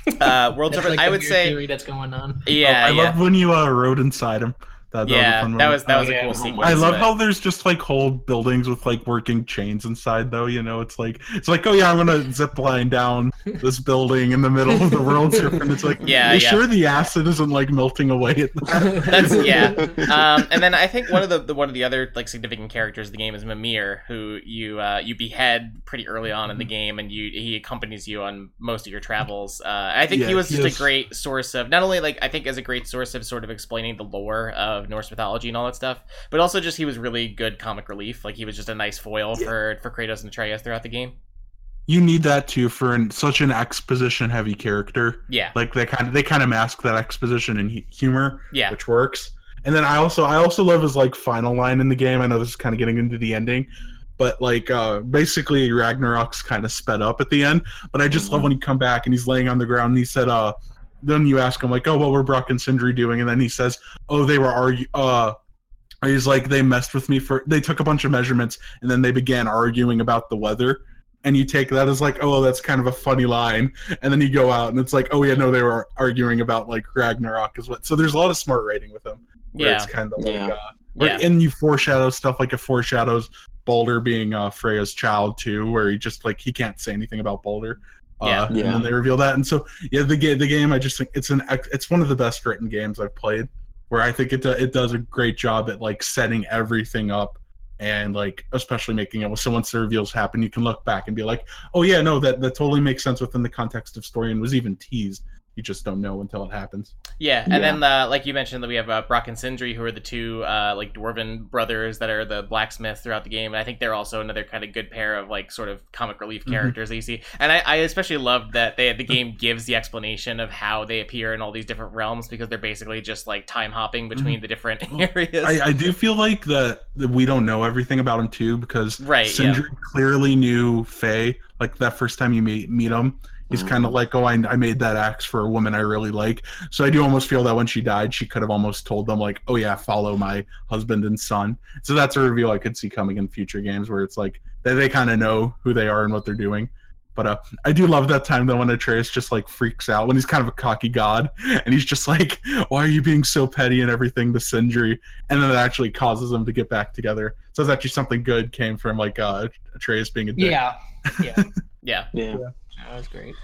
Kratos. Uh, World That's Serpent. like I would weird say theory that's going on. yeah Oh, I yeah. love when you uh, rode inside him. That, yeah, that was a fun that was that was Oh, a cool I sequence. I love but- how there's just like whole buildings with like working chains inside though, you know, it's like it's like, oh yeah, I'm gonna zip line down this building in the middle of the world serpent. It's like Yeah, you yeah. sure the acid isn't like melting away at the That's yeah. Um, and then I think one of the, the one of the other like significant characters of the game is Mimir, who you uh, you behead pretty early on Mm-hmm. in the game, and you he accompanies you on most of your travels. Uh, I think he Yeah, was he just is- a great source of not only like I think as a great source of sort of explaining the lore of Norse mythology and all that stuff, but also just he was really good comic relief. Like he was just a nice foil Yeah. for for Kratos and Atreus throughout the game. You need that too for an, such an exposition heavy character. Yeah, Like they kind of they kind of mask that exposition and humor, yeah, which works. And then I also I also love his like final line in the game. I know this is kind of getting into the ending, but like uh basically Ragnarok's kind of sped up at the end. But I just love when he come back and he's laying on the ground and he said, uh then you ask him like, oh, what were Brok and Sindri doing? And then he says, oh, they were argu- uh he's like they messed with me for they took a bunch of measurements and then they began arguing about the weather. And you take that as like, oh, that's kind of a funny line, and then you go out and it's like, oh yeah, no, they were arguing about like Ragnarok is what. So there's a lot of smart writing with him. Where yeah, it's kind of like, Yeah. uh, where- yeah. and you foreshadow stuff like it foreshadows Baldur being uh, Freya's child too, where he just like he can't say anything about Baldur. Uh, Yeah. and Yeah. then they reveal that, and so yeah, the game, the game, I just think it's an it's one of the best written games I've played. Where I think it do, it does a great job at like setting everything up, and like especially making it so once the reveals happen, you can look back and be like, oh yeah, no, that that totally makes sense within the context of story and was even teased. You just don't know until it happens. Yeah, and Yeah. then uh, like you mentioned, that we have uh, Brok and Sindri, who are the two uh, like dwarven brothers that are the blacksmiths throughout the game, and I think they're also another kind of good pair of like sort of comic relief Mhm. characters that you see. And I, I especially loved that they the game gives the explanation of how they appear in all these different realms because they're basically just like time hopping between the different areas. I, I do feel like that, that we don't know everything about him too because Right, Sindri clearly knew Faye. Like that first time you meet meet him, he's Mhm. kind of like, "Oh, I, I made that axe for a woman I really like." So I do almost feel that when she died, she could have almost told them like, "Oh yeah, follow my husband and son." So that's a reveal I could see coming in future games where it's like they they kind of know who they are and what they're doing. But uh, I do love that time though when Atreus just like freaks out when he's kind of a cocky god and he's just like, "Why are you being so petty and everything?" to Sindri, and then it actually causes them to get back together. So it's actually something good came from like uh, Atreus being a dick. yeah, yeah, yeah. Yeah. That was great.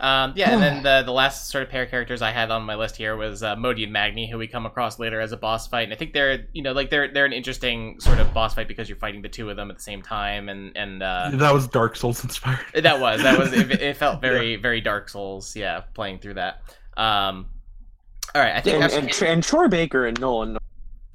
Um, yeah, and then the the last sort of pair of characters I had on my list here was uh, Modi and Magni, who we come across later as a boss fight, and I think they're you know like they're they're an interesting sort of boss fight because you're fighting the two of them at the same time, and and uh, That was Dark Souls inspired. that was that was it, it felt very very Dark Souls, yeah, playing through that. Um, all right, I think And, after- and, Tr- and Troy Baker and Nolan,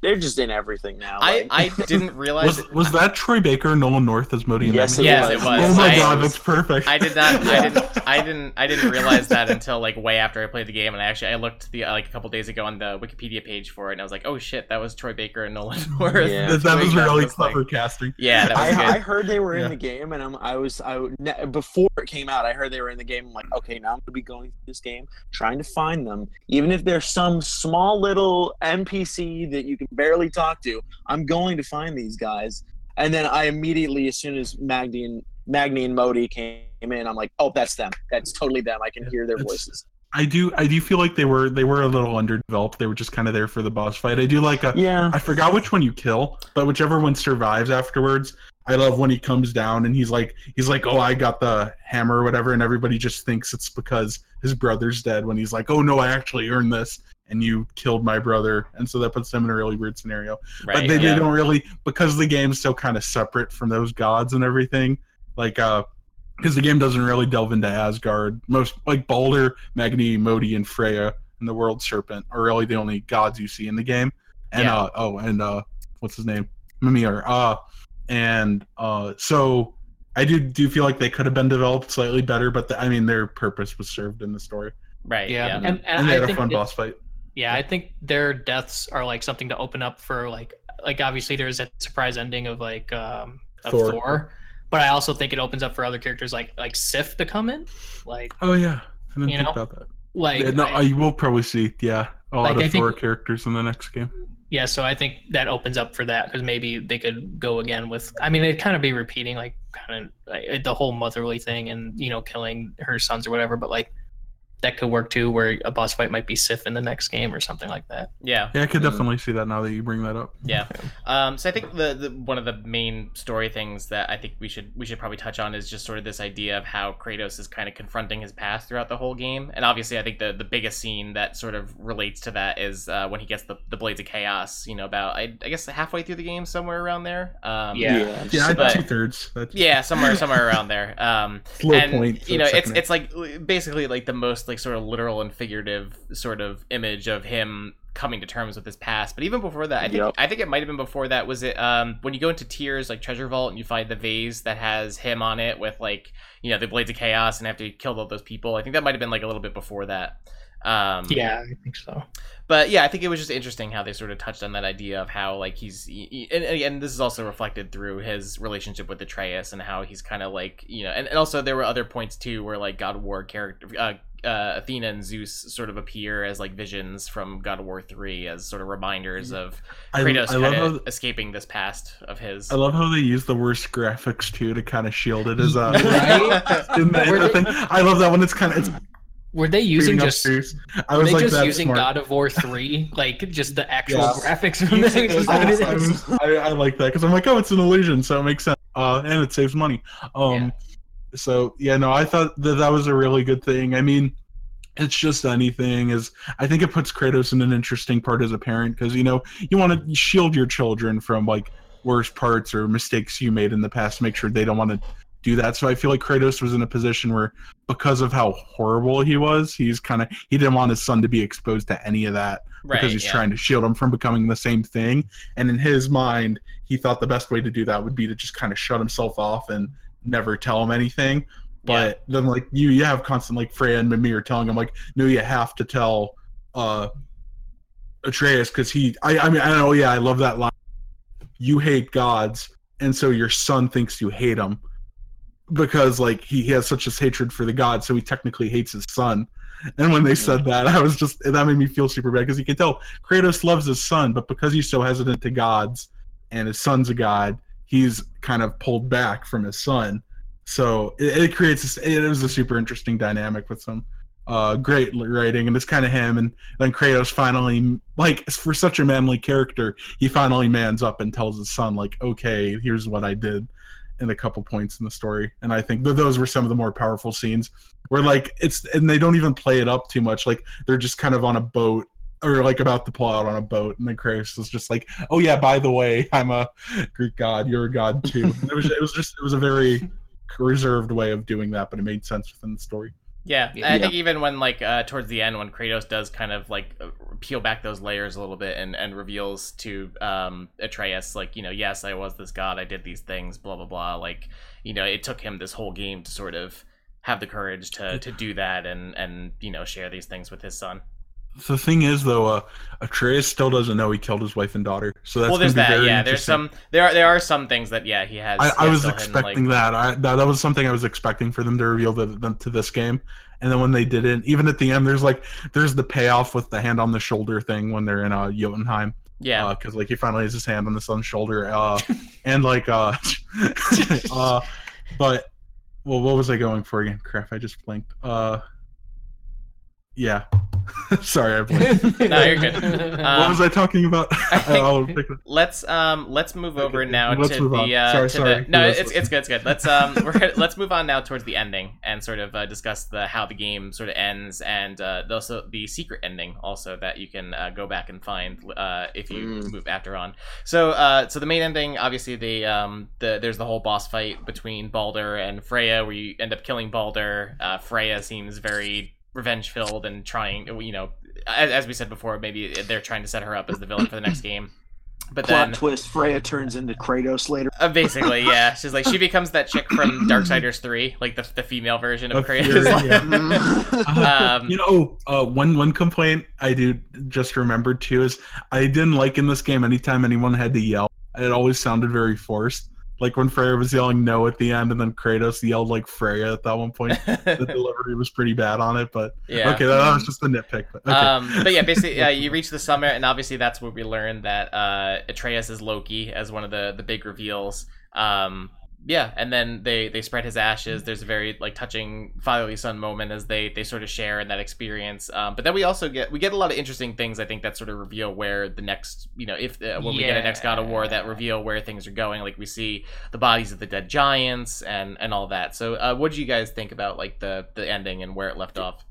they're just in everything now. I like- I didn't realize. Was was that Troy Baker, and Nolan North as Modi? and Yes, it Yes, was. it was. Oh my I- god, that's perfect. I did not. I didn't. I didn't. I didn't realize that until like way after I played the game, and I actually I looked the uh, like a couple days ago on the Wikipedia page for it, and I was like, oh shit, that was Troy Baker and Nolan North. Yeah. that, that was really this thing. clever casting. Yeah, that was I, I heard they were Yeah. in the game, and I'm, I was I before it came out. I heard they were in the game. I'm like, okay, now I'm gonna be going through this game, trying to find them, even if there's some small little NPC that you can barely talk to. I'm going to find these guys, and then I immediately, as soon as Magni and Magni and Modi came in, I'm like, oh, that's them. That's totally them. I can hear their voices. I do I do feel like they were they were a little underdeveloped. They were just kind of there for the boss fight. I do like a Yeah. I forgot which one you kill, but whichever one survives afterwards. I love when he comes down and he's like he's like, "Oh, I got the hammer or whatever," and everybody just thinks it's because his brother's dead. When he's like, "Oh no, I actually earned this, and you killed my brother," and so that puts them in a really weird scenario. Right. but they, yeah. they don't really because the game's so kind of separate from those gods and everything. Like, uh, because the game doesn't really delve into Asgard. Most like Baldur, Magni, Modi, and Freya and the World Serpent are really the only gods you see in the game. And Yeah. uh, oh, and uh, what's his name? Mimir. Uh, and uh, so I do do feel like they could have been developed slightly better, but the, I mean their purpose was served in the story, Right. Yeah, Yeah. and, and, and they I had a fun that- boss fight. Yeah, I think their deaths are like something to open up for like like obviously there's that surprise ending of like um of Thor. Thor. but I also think it opens up for other characters like like Sif to come in. Like Oh yeah, I didn't You think know? about that. like Yeah, no, I- I will probably see. Yeah, a lot Like, I of Thor think- characters in the next game. yeah, so I think that opens up for that because maybe they could go again with. I mean, it'd kind of be repeating like kind of like, the whole motherly thing and you know killing her sons or whatever, but like that could work too, where a boss fight might be Sif in the next game or something like that. Yeah. Yeah, I could Mhm. definitely see that now that you bring that up. Yeah. Um, so I think the, the one of the main story things that I think we should we should probably touch on is just sort of this idea of how Kratos is kind of confronting his past throughout the whole game. And obviously, I think the the biggest scene that sort of relates to that is uh, when he gets the, the blades of chaos. You know, about I, I guess halfway through the game, somewhere around there. Um, Yeah. Yeah, But- two thirds. Yeah, somewhere somewhere around there. Um, low and point. you know, it's it's like basically like the most like sort of literal and figurative sort of image of him coming to terms with his past. But even before that, I think Yep. I think it might have been before that. Was it um when you go into Tyr's like Treasure Vault and you find the vase that has him on it with like you know the Blades of Chaos and after you killed all those people. I think that might have been like a little bit before that. Um, Yeah, I think so. but yeah, I think it was just interesting how they sort of touched on that idea of how like he's he, and and this is also reflected through his relationship with Atreus and how he's kind of like you know and, and also there were other points too where like God of War character uh, uh, Athena and Zeus sort of appear as like visions from God of War three as sort of reminders of I, Kratos I love how escaping this past of his. I love how they use the worst graphics too to kind of shield it as a Right? in the, in the thing. I love that one. it's kind of it's Were they using just upstairs. I were was they like just that's using smart. God of War three, like just the actual Yeah. graphics from this? Just I, I, I, I like that because I'm like, oh, it's an illusion, so it makes sense, uh, and it saves money. Um, so yeah, no, I thought that that was a really good thing. I mean, it's just anything is. I think it puts Kratos in an interesting part as a parent because you know you want to shield your children from like worst parts or mistakes you made in the past to make sure they don't want to do that. So I feel like Kratos was in a position where because of how horrible he was, he's kind of he didn't want his son to be exposed to any of that right, because he's yeah. trying to shield him from becoming the same thing. And in his mind, he thought the best way to do that would be to just kind of shut himself off and never tell him anything. But then, like you, you have constant like Freya and Mimir telling him like, no, you have to tell uh Atreus because he. I, I mean, I know. Yeah, I love that line. You hate gods, and so your son thinks you hate him because like he, he has such this hatred for the gods, so he technically hates his son. And when they said that, I was just that made me feel super bad because you can tell Kratos loves his son, but because he's so hesitant to gods and his son's a god, he's kind of pulled back from his son. So it, it creates this, it was a super interesting dynamic with some uh great writing and it's kind of him and then Kratos finally like for such a manly character he finally mans up and tells his son like okay here's what I did in a couple points in the story and I think th- those were some of the more powerful scenes where like it's and they don't even play it up too much like they're just kind of on a boat or like about to pull out on a boat and then Kratos was just like oh yeah by the way I'm a Greek god you're a god too it was it was just it was a very reserved way of doing that but it made sense within the story Yeah, Yeah. I think even when like uh, towards the end, when Kratos does kind of like uh, peel back those layers a little bit and and reveals to um, Atreus like you know yes I was this god I did these things blah blah blah like you know it took him this whole game to sort of have the courage to to do that and and you know share these things with his son. The thing is though uh Atreus still doesn't know he killed his wife and daughter so that's well, there's that. Yeah, there's some there are there are some things that yeah he has. I, I was still hidden, expecting like- that. I that, that was something I was expecting for them to reveal to, them to this game, and then when they didn't, even at the end, there's like there's the payoff with the hand on the shoulder thing when they're in uh, Jotunheim, Yeah, because like he finally has his hand on the son's shoulder, uh, and like uh, uh, but well, what was I going for again? Crap, I just blinked. Uh, yeah, sorry, I blinked. No, you're good. what Um, was I talking about? I I'll pick let's um let's move over now let's to move the on. uh Sorry, to sorry. the no Who it's was- it's good it's good let's um we're gonna, let's move on now towards the ending and sort of uh, discuss the how the game sort of ends and uh also the secret ending also that you can uh, go back and find uh if you Mm. move after on so uh so the main ending obviously the um the there's the whole boss fight between Baldur and Freya where you end up killing Baldur uh Freya seems very revenge filled and trying you know as, as we said before maybe they're trying to set her up as the villain for the next game but Plot then twist: Freya turns into Kratos later. uh, basically, yeah. She's like she becomes that chick from Darksiders three, like the the female version of Of Kratos. Fury, yeah. um, you know, uh, one one complaint I do just remembered too is I didn't like in this game anytime anyone had to yell. It always sounded very forced. Like when Freya was yelling no at the end, and then Kratos yelled like Freya at that one point. the delivery was pretty bad on it, but yeah. okay, that, was just a nitpick. But, okay. Um, but yeah, basically, uh, you reach the summit, and obviously that's where we learn that uh, Atreus is Loki as one of the the big reveals. Um, yeah, and then they they spread his ashes. There's a very like touching fatherly son moment as they they sort of share in that experience. Um, but then we also get we get a lot of interesting things. I think that sort of reveal where the next you know if uh, when we get a next God of War that reveal where things are going. Like we see the bodies of the dead giants and and all that. So uh, what do you guys think about like the the ending and where it left off?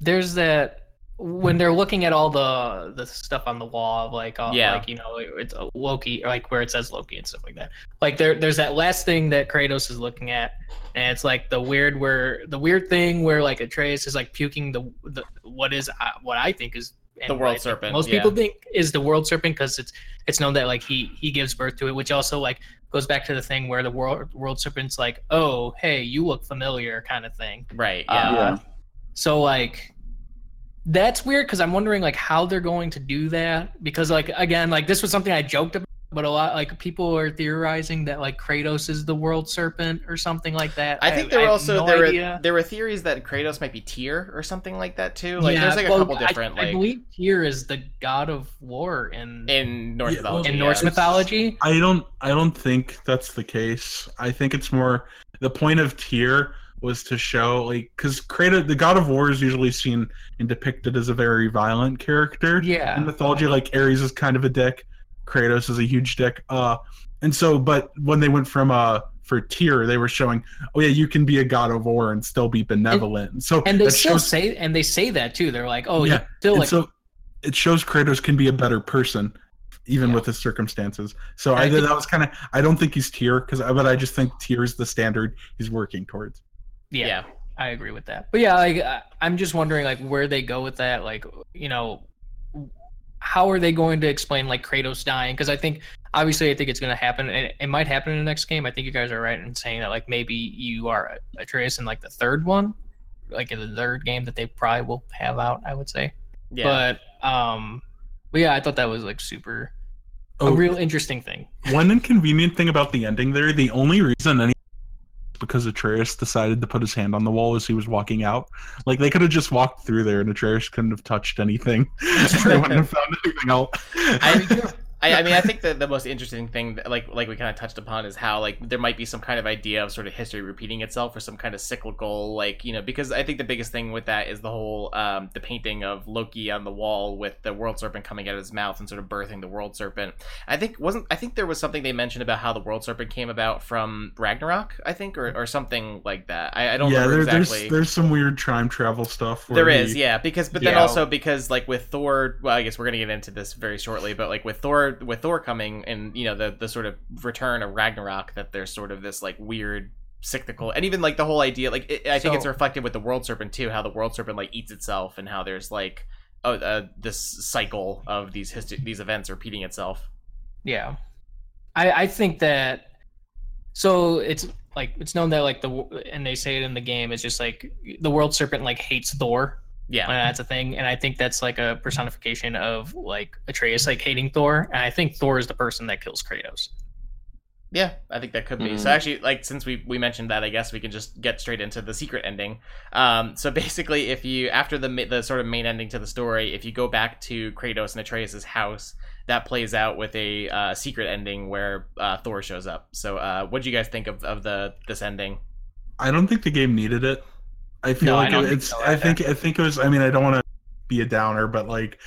there's that when they're looking at all the the stuff on the wall of like uh, Yeah. like you know it's a Loki like where it says Loki and stuff like that. Like there there's that last thing that Kratos is looking at and it's like the weird where the weird thing where like Atreus is like puking the, the what is uh, what I think is and The world serpent, Most yeah. people think is the world serpent because it's it's known that like he he gives birth to it, which also like goes back to the thing where the world world serpent's like, oh hey, you look familiar kind of thing. Right. Yeah. Uh, Yeah. So like that's weird because I'm wondering like how they're going to do that because like again like this was something I joked about but a lot like people are theorizing that like Kratos is the world serpent or something like that. I think there were also no there idea. were there were theories that Kratos might be Tyr or something like that too. Like Yeah, there's like a well, couple different I, like believe Tyr is the god of war in in, in Norse Yeah, well, mythology. yeah. Norse mythology. I don't I don't think that's the case. I think it's more the point of Tyr was to show like because Kratos, the God of War, is usually seen and depicted as a very violent character. Yeah. in mythology like ares is kind of a dick kratos is a huge dick uh and so but when they went from uh for Tyr, they were showing oh yeah you can be a god of war and still be benevolent so And they still shows, say and they say that too. They're like, oh, Yeah, yeah, still and like so it shows kratos can be a better person even Yeah. with his circumstances so i, I think- that was kind of i don't think he's Tyr because but i just think Tyr is the standard he's working towards yeah. yeah. I agree with that. But yeah, like I- I'm just wondering like where they go with that. Like you know, how are they going to explain like Kratos dying? Because I think obviously I think it's going to happen, and it might happen in the next game. I think you guys are right in saying that like maybe you are Atreus in like the third one, like in the third game that they probably will have out. I would say. Yeah. But um, but yeah, I thought that was like super a Oh, real interesting thing. one inconvenient thing about the ending there the only reason any because Atreus decided to put his hand on the wall as he was walking out. Like they could have just walked through there and Atreus couldn't have touched anything. they wouldn't have found anything out. I, I, I mean, I think the, the most interesting thing, that, like like we kind of touched upon, is how like there might be some kind of idea of sort of history repeating itself, or some kind of cyclical, like you know, because I think the biggest thing with that is the whole um, the painting of Loki on the wall with the world serpent coming out of his mouth and sort of birthing the world serpent. I think wasn't I think there was something they mentioned about how the world serpent came about from Ragnarok, I think, or, or something like that. I, I don't yeah, remember there, exactly. there's there's some weird time travel stuff. where There is, he- yeah, because but then Yeah. also because like with Thor, well, I guess we're gonna get into this very shortly, but like with Thor, with Thor coming and you know the the sort of return of Ragnarok, that there's sort of this like weird cyclical, and even like the whole idea, like it, I think it's reflected with the World Serpent too, how the World Serpent like eats itself, and how there's like oh uh, this cycle of these histo- these events repeating itself. Yeah, I I think that so it's like it's known that like the and they say it in the game it's just like the world serpent like hates Thor. Yeah, and that's a thing, and I think that's like a personification of like Atreus like hating Thor, and I think Thor is the person that kills Kratos. Yeah, I think that could be. So Mhm. actually, like since we we mentioned that, I guess we can just get straight into the secret ending. Um, so basically, if you after the ma- the sort of main ending to the story, if you go back to Kratos and atreus's house, that plays out with a uh, secret ending where uh, Thor shows up. So, uh, what do you guys think of, of the this ending? I don't think the game needed it. I feel No, I like it- think it's. so I think. I think it was. I mean, I don't want to be a downer, but like,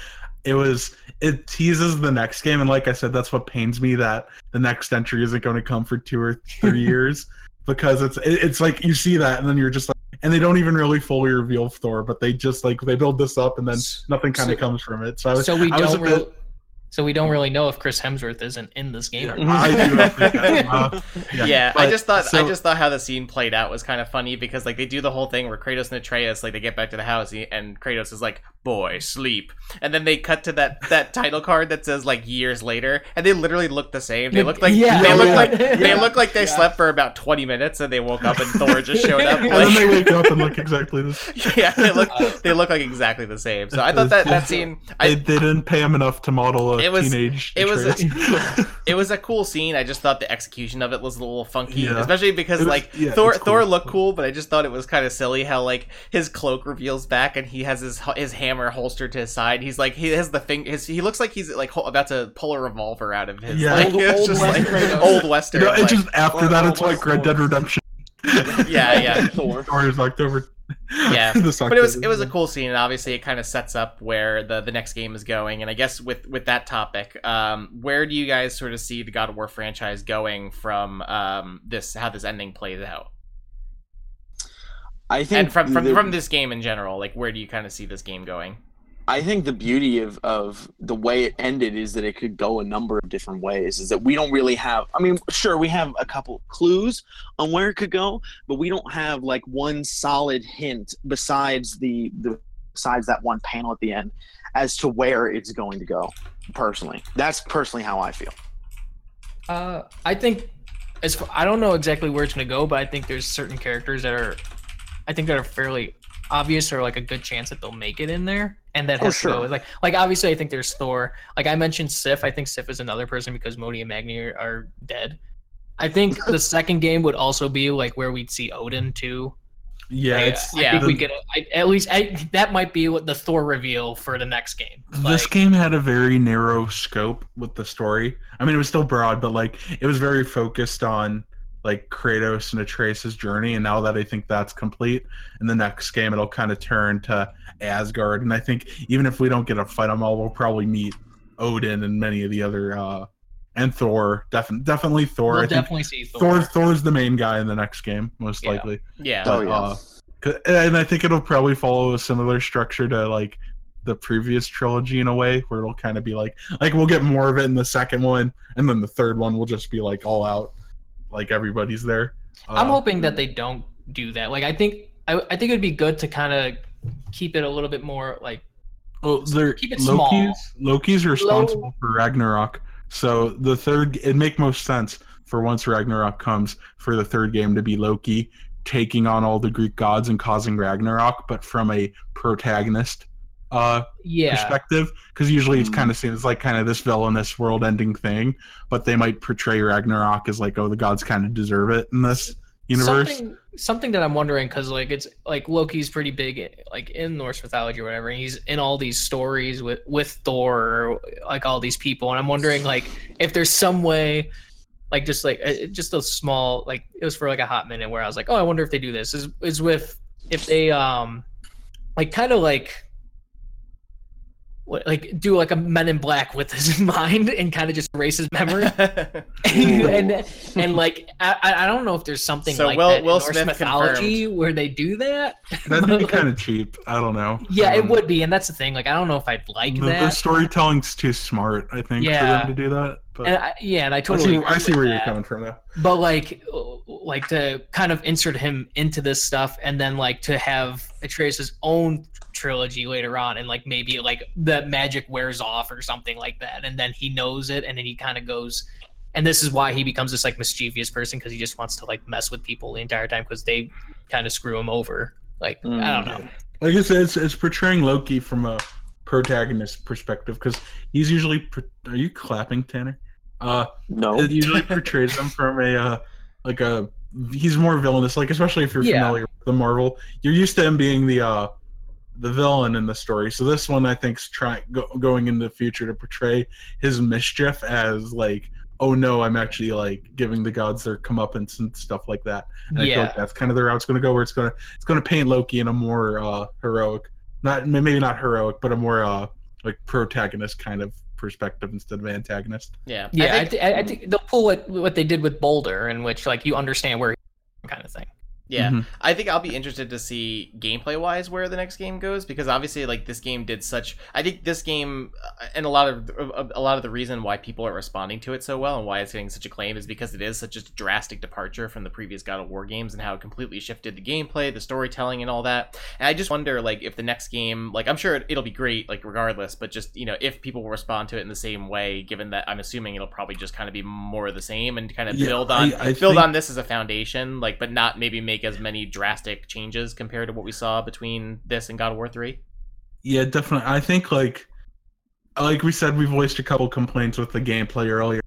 it was. It teases the next game, and like I said, that's what pains me that the next entry isn't going to come for two or three years because it's. it- It's like you see that, and then you're just like, and they don't even really fully reveal Thor, but they just like they build this up, and then nothing kind So- of comes from it. So I was. So we I don't bit- really, so we don't really know if Chris Hemsworth isn't in this game. or Yeah. not. I do have to- uh, Yeah, I but- just thought I just thought how the scene played out was kind of funny because like they do the whole thing where Kratos and Atreus like they get back to the house and Kratos is like, "Boy, sleep," and then they cut to that that title card that says like years later, and they literally look the same. They look like Yeah. they look Yeah. like they look like they Yeah. slept for about twenty minutes and they woke up and Thor just showed up. and then they Like, wake up and look exactly the same. yeah, they look they look like exactly the same. So I thought that that scene. they, I, they didn't pay him enough to model a It was- teenage. it was a- it was a cool scene. I just thought the execution of it was a little funky, Yeah. especially because was- like yeah, Thor cool. Thor looked cool, but I just thought it was kind of silly how like his cloak reveals back and he has his his hand hammer holstered to his side. He's like he has the thing. His he looks like he's like about to pull a revolver out of his. Yeah. like, Old- it's old just West like old western. You know, it's like- just after Or- that, or it's like Red Dead Redemption. yeah, yeah. Thor. Or is October. Yeah. But it was it was a cool scene, and obviously it kind of sets up where the the next game is going. And I guess with with that topic, um, where do you guys sort of see the God of War franchise going from um this how this ending plays out, I think and from from the- from this game in general? Like, where do you kind of see this game going? I think the beauty of, of the way it ended is that it could go a number of different ways. Is that we don't really have. I mean, sure, we have a couple clues on where it could go, but we don't have like one solid hint besides the the besides that one panel at the end as to where it's going to go. Personally, that's personally how I feel. Uh, I think as for, I don't know exactly where it's gonna go, but I think there's certain characters that are, I think that are fairly obvious or like a good chance that they'll make it in there, and that Oh, has to go with like like obviously I think there's Thor. Like I mentioned Sif, I think Sif is another person because Modi and Magni are, are dead. I think the second game would also be like where we'd see Odin too. yeah, I, it's I yeah. think we the- get a- I, at least I, that might be what the Thor reveal for the next game. this game had a very narrow scope with the story. I mean, it was still broad, but like it was very focused on like Kratos and Atreus' journey. And now that I think that's complete, in the next game it'll kind of turn to Asgard. And I think even if we don't get a fight them all, we'll probably meet Odin and many of the other uh and Thor. Definitely, definitely Thor. we'll I think definitely see Thor. Thor. Thor's the main guy in the next game, most Yeah. likely. Yeah, Oh But, yeah. uh, 'Cause- and I think it'll probably follow a similar structure to like the previous trilogy in a way, where it'll kind of be like like we'll get more of it in the second one, and then the third one will just be like all out, like everybody's there. I'm Uh, hoping that they don't do that. Like I think I, I think it'd be good to kind of keep it a little bit more like Well, they're keep it small. Loki's, Loki's responsible for Ragnarok, so the third it make most sense for once Ragnarok comes for the third game to be Loki taking on all the Greek gods and causing Ragnarok, but from a protagonist uh yeah. perspective because usually it's kind of seen as like kind of this villainous world-ending thing, but they might portray Ragnarok as like, oh, the gods kind of deserve it in this universe. Something, something that I'm wondering because like it's like Loki's pretty big like in Norse mythology or whatever. And he's in all these stories with with Thor, or, like all these people, and I'm wondering like if there's some way, like just like uh, just a small like it was for like a hot minute where I was like, oh, I wonder if they do this. Is is with if they um like kind of like. What- Like do like a Men in Black with his mind and kind of just erase his memory, and and like I, I I don't know if there's something So like Will- that in Will Norse Smith mythology where they do that. That'd be kind of cheap. I don't know. Yeah, it Um, would be, and that's the thing. Like I don't know if I'd like The, the storytelling's too smart, I think, Yeah. for them to do that. But And I, yeah, and I I totally. see, agree I see with where you're coming from now. But like, like to kind of insert him into this stuff, and then like to have Atreus' own trilogy later on, and like maybe like the magic wears off or something like that, and then he knows it, and then he kind of goes. And this is why he becomes this like mischievous person because he just wants to like mess with people the entire time because they kind of screw him over. Like I don't mm. know. Like I said, it's, it's portraying Loki from a protagonist perspective because he's usually. Pro- Are you clapping, Tanner? Uh, No. it usually portrays him from a uh, like a he's more villainous like especially if you're Yeah. familiar with the marvel you're used to him being the uh the villain in the story so this one i think's trying go, going into the future to portray his mischief as like oh no i'm actually like giving the gods their comeuppance and stuff like that and i feel Yeah. like that's kind of the route it's going to go where it's going to it's going to paint loki in a more uh heroic not maybe not heroic but a more uh like protagonist kind of perspective instead of antagonist yeah, Yeah, I, think- thi- I, I think they'll pull what what they did with Baldur, in which like you understand where he kind of thing. Yeah. Mhm. I think I'll be interested to see gameplay wise where the next game goes because obviously like this game did such I think this game uh, and a lot of a lot of the reason why people are responding to it so well and why it's getting such acclaim is because it is such a drastic departure from the previous God of War games and how it completely shifted the gameplay, the storytelling and all that. And I just wonder like if the next game like I'm sure it, it'll be great like regardless, but just you know if people will respond to it in the same way given that I'm assuming it'll probably just kind of be more of the same and kind of Yeah, build on I- I build think- on this as a foundation like but not maybe make as many drastic changes compared to what we saw between this and God of War 3. Yeah, definitely. I think like like we said, we voiced a couple complaints with the gameplay earlier.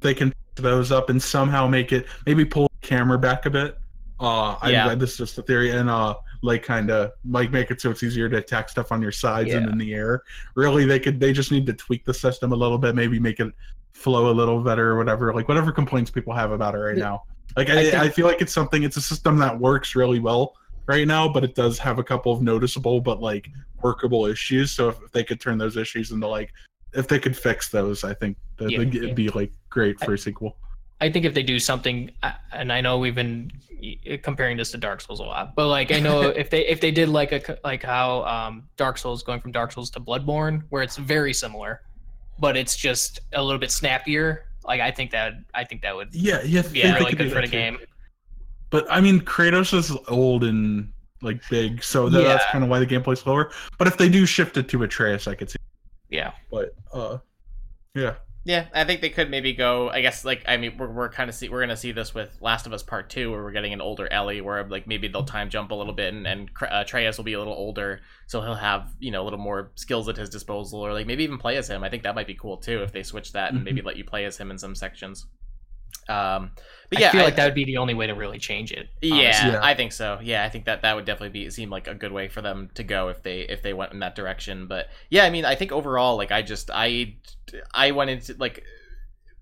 They can pick those up and somehow make it maybe pull the camera back a bit. Uh, I, Yeah. this is just a theory, and uh, like kind of like make it so it's easier to attack stuff on your sides and in the air. Really, they could they just need to tweak the system a little bit, maybe make it flow a little better or whatever. Like whatever complaints people have about it right now. Like I I, think- I feel like it's something. It's a system that works really well right now, but it does have a couple of noticeable but like workable issues. So if, if they could turn those issues into like if they could fix those, I think that Yeah, it'd yeah. be like great for a sequel. I think if they do something, and I know we've been comparing this to Dark Souls a lot, but like I know if they if they did like a like how um, Dark Souls going from Dark Souls to Bloodborne, where it's very similar, but it's just a little bit snappier. Like I think that I think that would Yeah, yeah, be really good for the game. But I mean, Kratos is old and like big, so tha- that's kind of why the gameplay's slower. But if they do shift it to Atreus, I could see. Yeah, But uh, yeah, Yeah, I think they could maybe go. I guess like I mean we're, we're kind of see we're gonna see this with Last of Us Part Two, where we're getting an older Ellie, where like maybe they'll time jump a little bit, and and uh, Atreus will be a little older, so he'll have you know a little more skills at his disposal, or like maybe even play as him. I think that might be cool too if they switch that and maybe let you play as him in some sections. Um, but yeah, I feel like that would be the only way to really change it. Yeah. Yeah. I think so. Yeah, I think that that would definitely be seem like a good way for them to go if they if they went in that direction. But yeah, I mean, I think overall, like I just I I went into like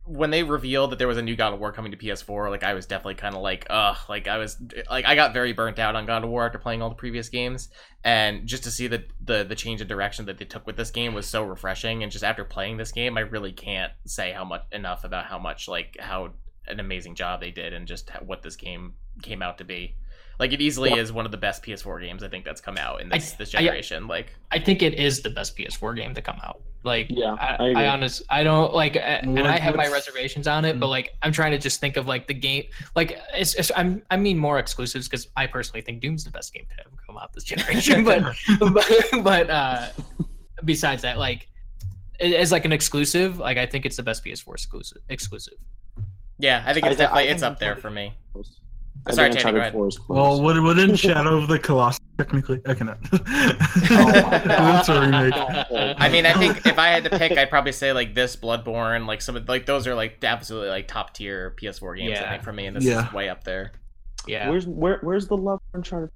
when they revealed that there was a new God of War coming to PS4, like I was definitely kind of like, ugh, like I was like I got very burnt out on God of War after playing all the previous games, and just to see the the the change of direction that they took with this game was so refreshing. And just after playing this game, I really can't say how much enough about how much like how an amazing job they did and just what this game came out to be. Like it easily Well- is one of the best PS4 games I think that's come out in this I- this I- generation. like I think it is the best PS4 game to come out. Like, Yeah, I, I. I honest, I don't like, and I have my reservations on it, but like, I'm trying to just think of like the game, like, it's, it's I'm, I mean more exclusives because I personally think Doom's the best game to ever come out this generation, but, but, but, uh, besides that, like, as like an exclusive, like I think it's the best PS4 exclusive. Exclusive. Yeah, I think it's I definitely think it's up there for me. I Sorry, think Tanny, go Uncharted ahead. 4 is close. well, would wouldn't Shadow of the Colossus technically? I cannot. Oh my That's a remake. I mean, I think if I had to pick, I'd probably say like this Bloodborne, like some of like those are like absolutely like top tier PS4 games. I think for me, and this Yeah. is way up there. Yeah. Where's where where's the love for Uncharted?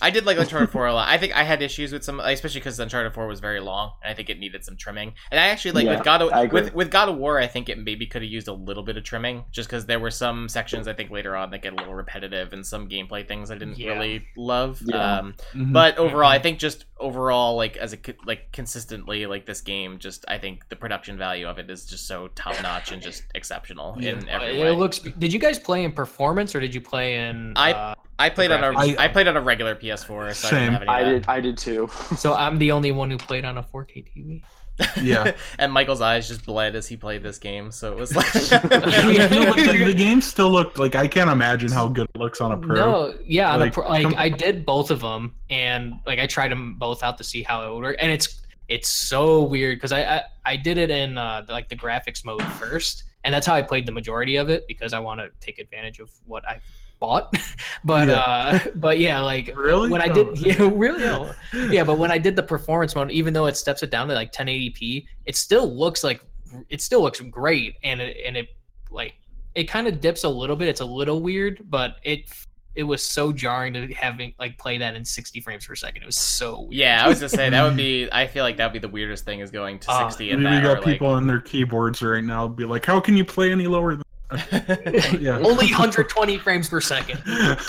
I did like Uncharted 4 a lot. I think I had issues with some, especially because Uncharted 4 was very long, and I think it needed some trimming. And I actually like Yeah, with God of with with God of War, I think it maybe could have used a little bit of trimming, just because there were some sections I think later on that get a little repetitive, and some gameplay things I didn't Yeah. really love. Yeah. Um, Mhm. but overall, I think just overall, like as a like consistently, like this game, just I think the production value of it is just so top notch and just exceptional in Uh, every it way. looks. Did you guys play in performance or did you play in? I- uh, I played on a played on a regular PS4, so I Same. didn't have any. I did I did too. so I'm the only one who played on a 4K TV. Yeah. and Michael's eyes just bled as he played this game, so it was like. No, the, the game still looked like I can't imagine how good it looks on a pro. No, yeah, on Like, pro, like com- I did both of them, and like I tried them both out to see how it would work, and it's it's so weird because I, I I did it in uh, like the graphics mode first, and that's how I played the majority of it because I want to take advantage of what I bought. but Yeah. uh, but yeah, like Really? when I Oh. did, yeah, really, no. yeah, but when I did the performance mode, even though it steps it down to like 1080p, it still looks like it still looks great, and it and it like it kind of dips a little bit. It's a little weird, but it it was so jarring to having like play that in 60 frames per second. It was so weird. Yeah, I was just saying that would be. I feel like that would be the weirdest thing is going to Uh, sixty at Maybe we got or, people on their keyboards right now be like, "How can you play any lower?" Than... like... Yeah. only 120 frames per second.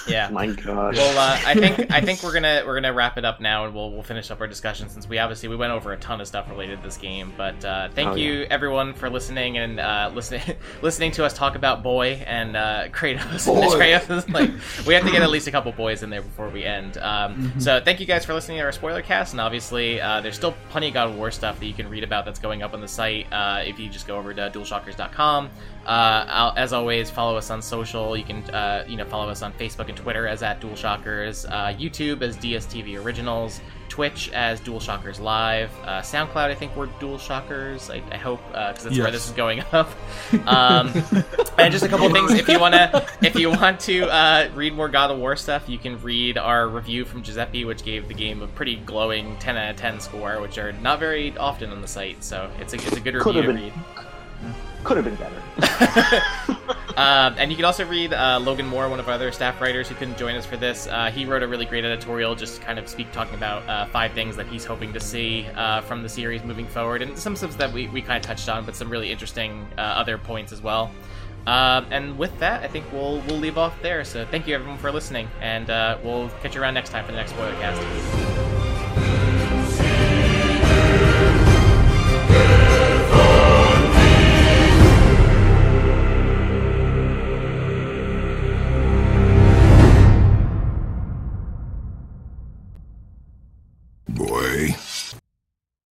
yeah. My gosh. Well, uh, I think I think we're gonna we're gonna wrap it up now, and we'll we'll finish up our discussion since we obviously we went over a ton of stuff related to this game. But uh, thank Oh, you everyone for listening and uh, listening listening to us talk about Boy and uh, Kratos. Boy. Kratos, like we have to get at least a couple boys in there before we end. Um, Mhm. So thank you guys for listening to our spoiler cast, and obviously uh, there's still plenty of God of War stuff that you can read about that's going up on the site. Uh, if you just go over to DualShockers.com. Uh, as always, follow us on social. You can, uh, you know, follow us on Facebook and Twitter as at DualShockers, uh, YouTube as DSTV Originals, Twitch as DualShockers Live, uh, SoundCloud. I think we're DualShockers. I, I hope because that's where this is going up. Um, and just a couple of things. If you wanna, if you want to uh, read more God of War stuff, you can read our review from Giuseppe, which gave the game a pretty glowing 10 out of 10 score, which are not very often on the site. So it's a it's a good Could review to have read. Could have been better. Um, and you can also read uh, Logan Moore, one of our other staff writers who couldn't join us for this. Uh, he wrote a really great editorial, just kind of speak talking about uh, five things that he's hoping to see uh, from the series moving forward, and some stuff that we, we kind of touched on, but some really interesting uh, other points as well. Um, and with that, I think we'll we'll leave off there. So thank you everyone for listening, and uh, we'll catch you around next time for the next spoiler cast.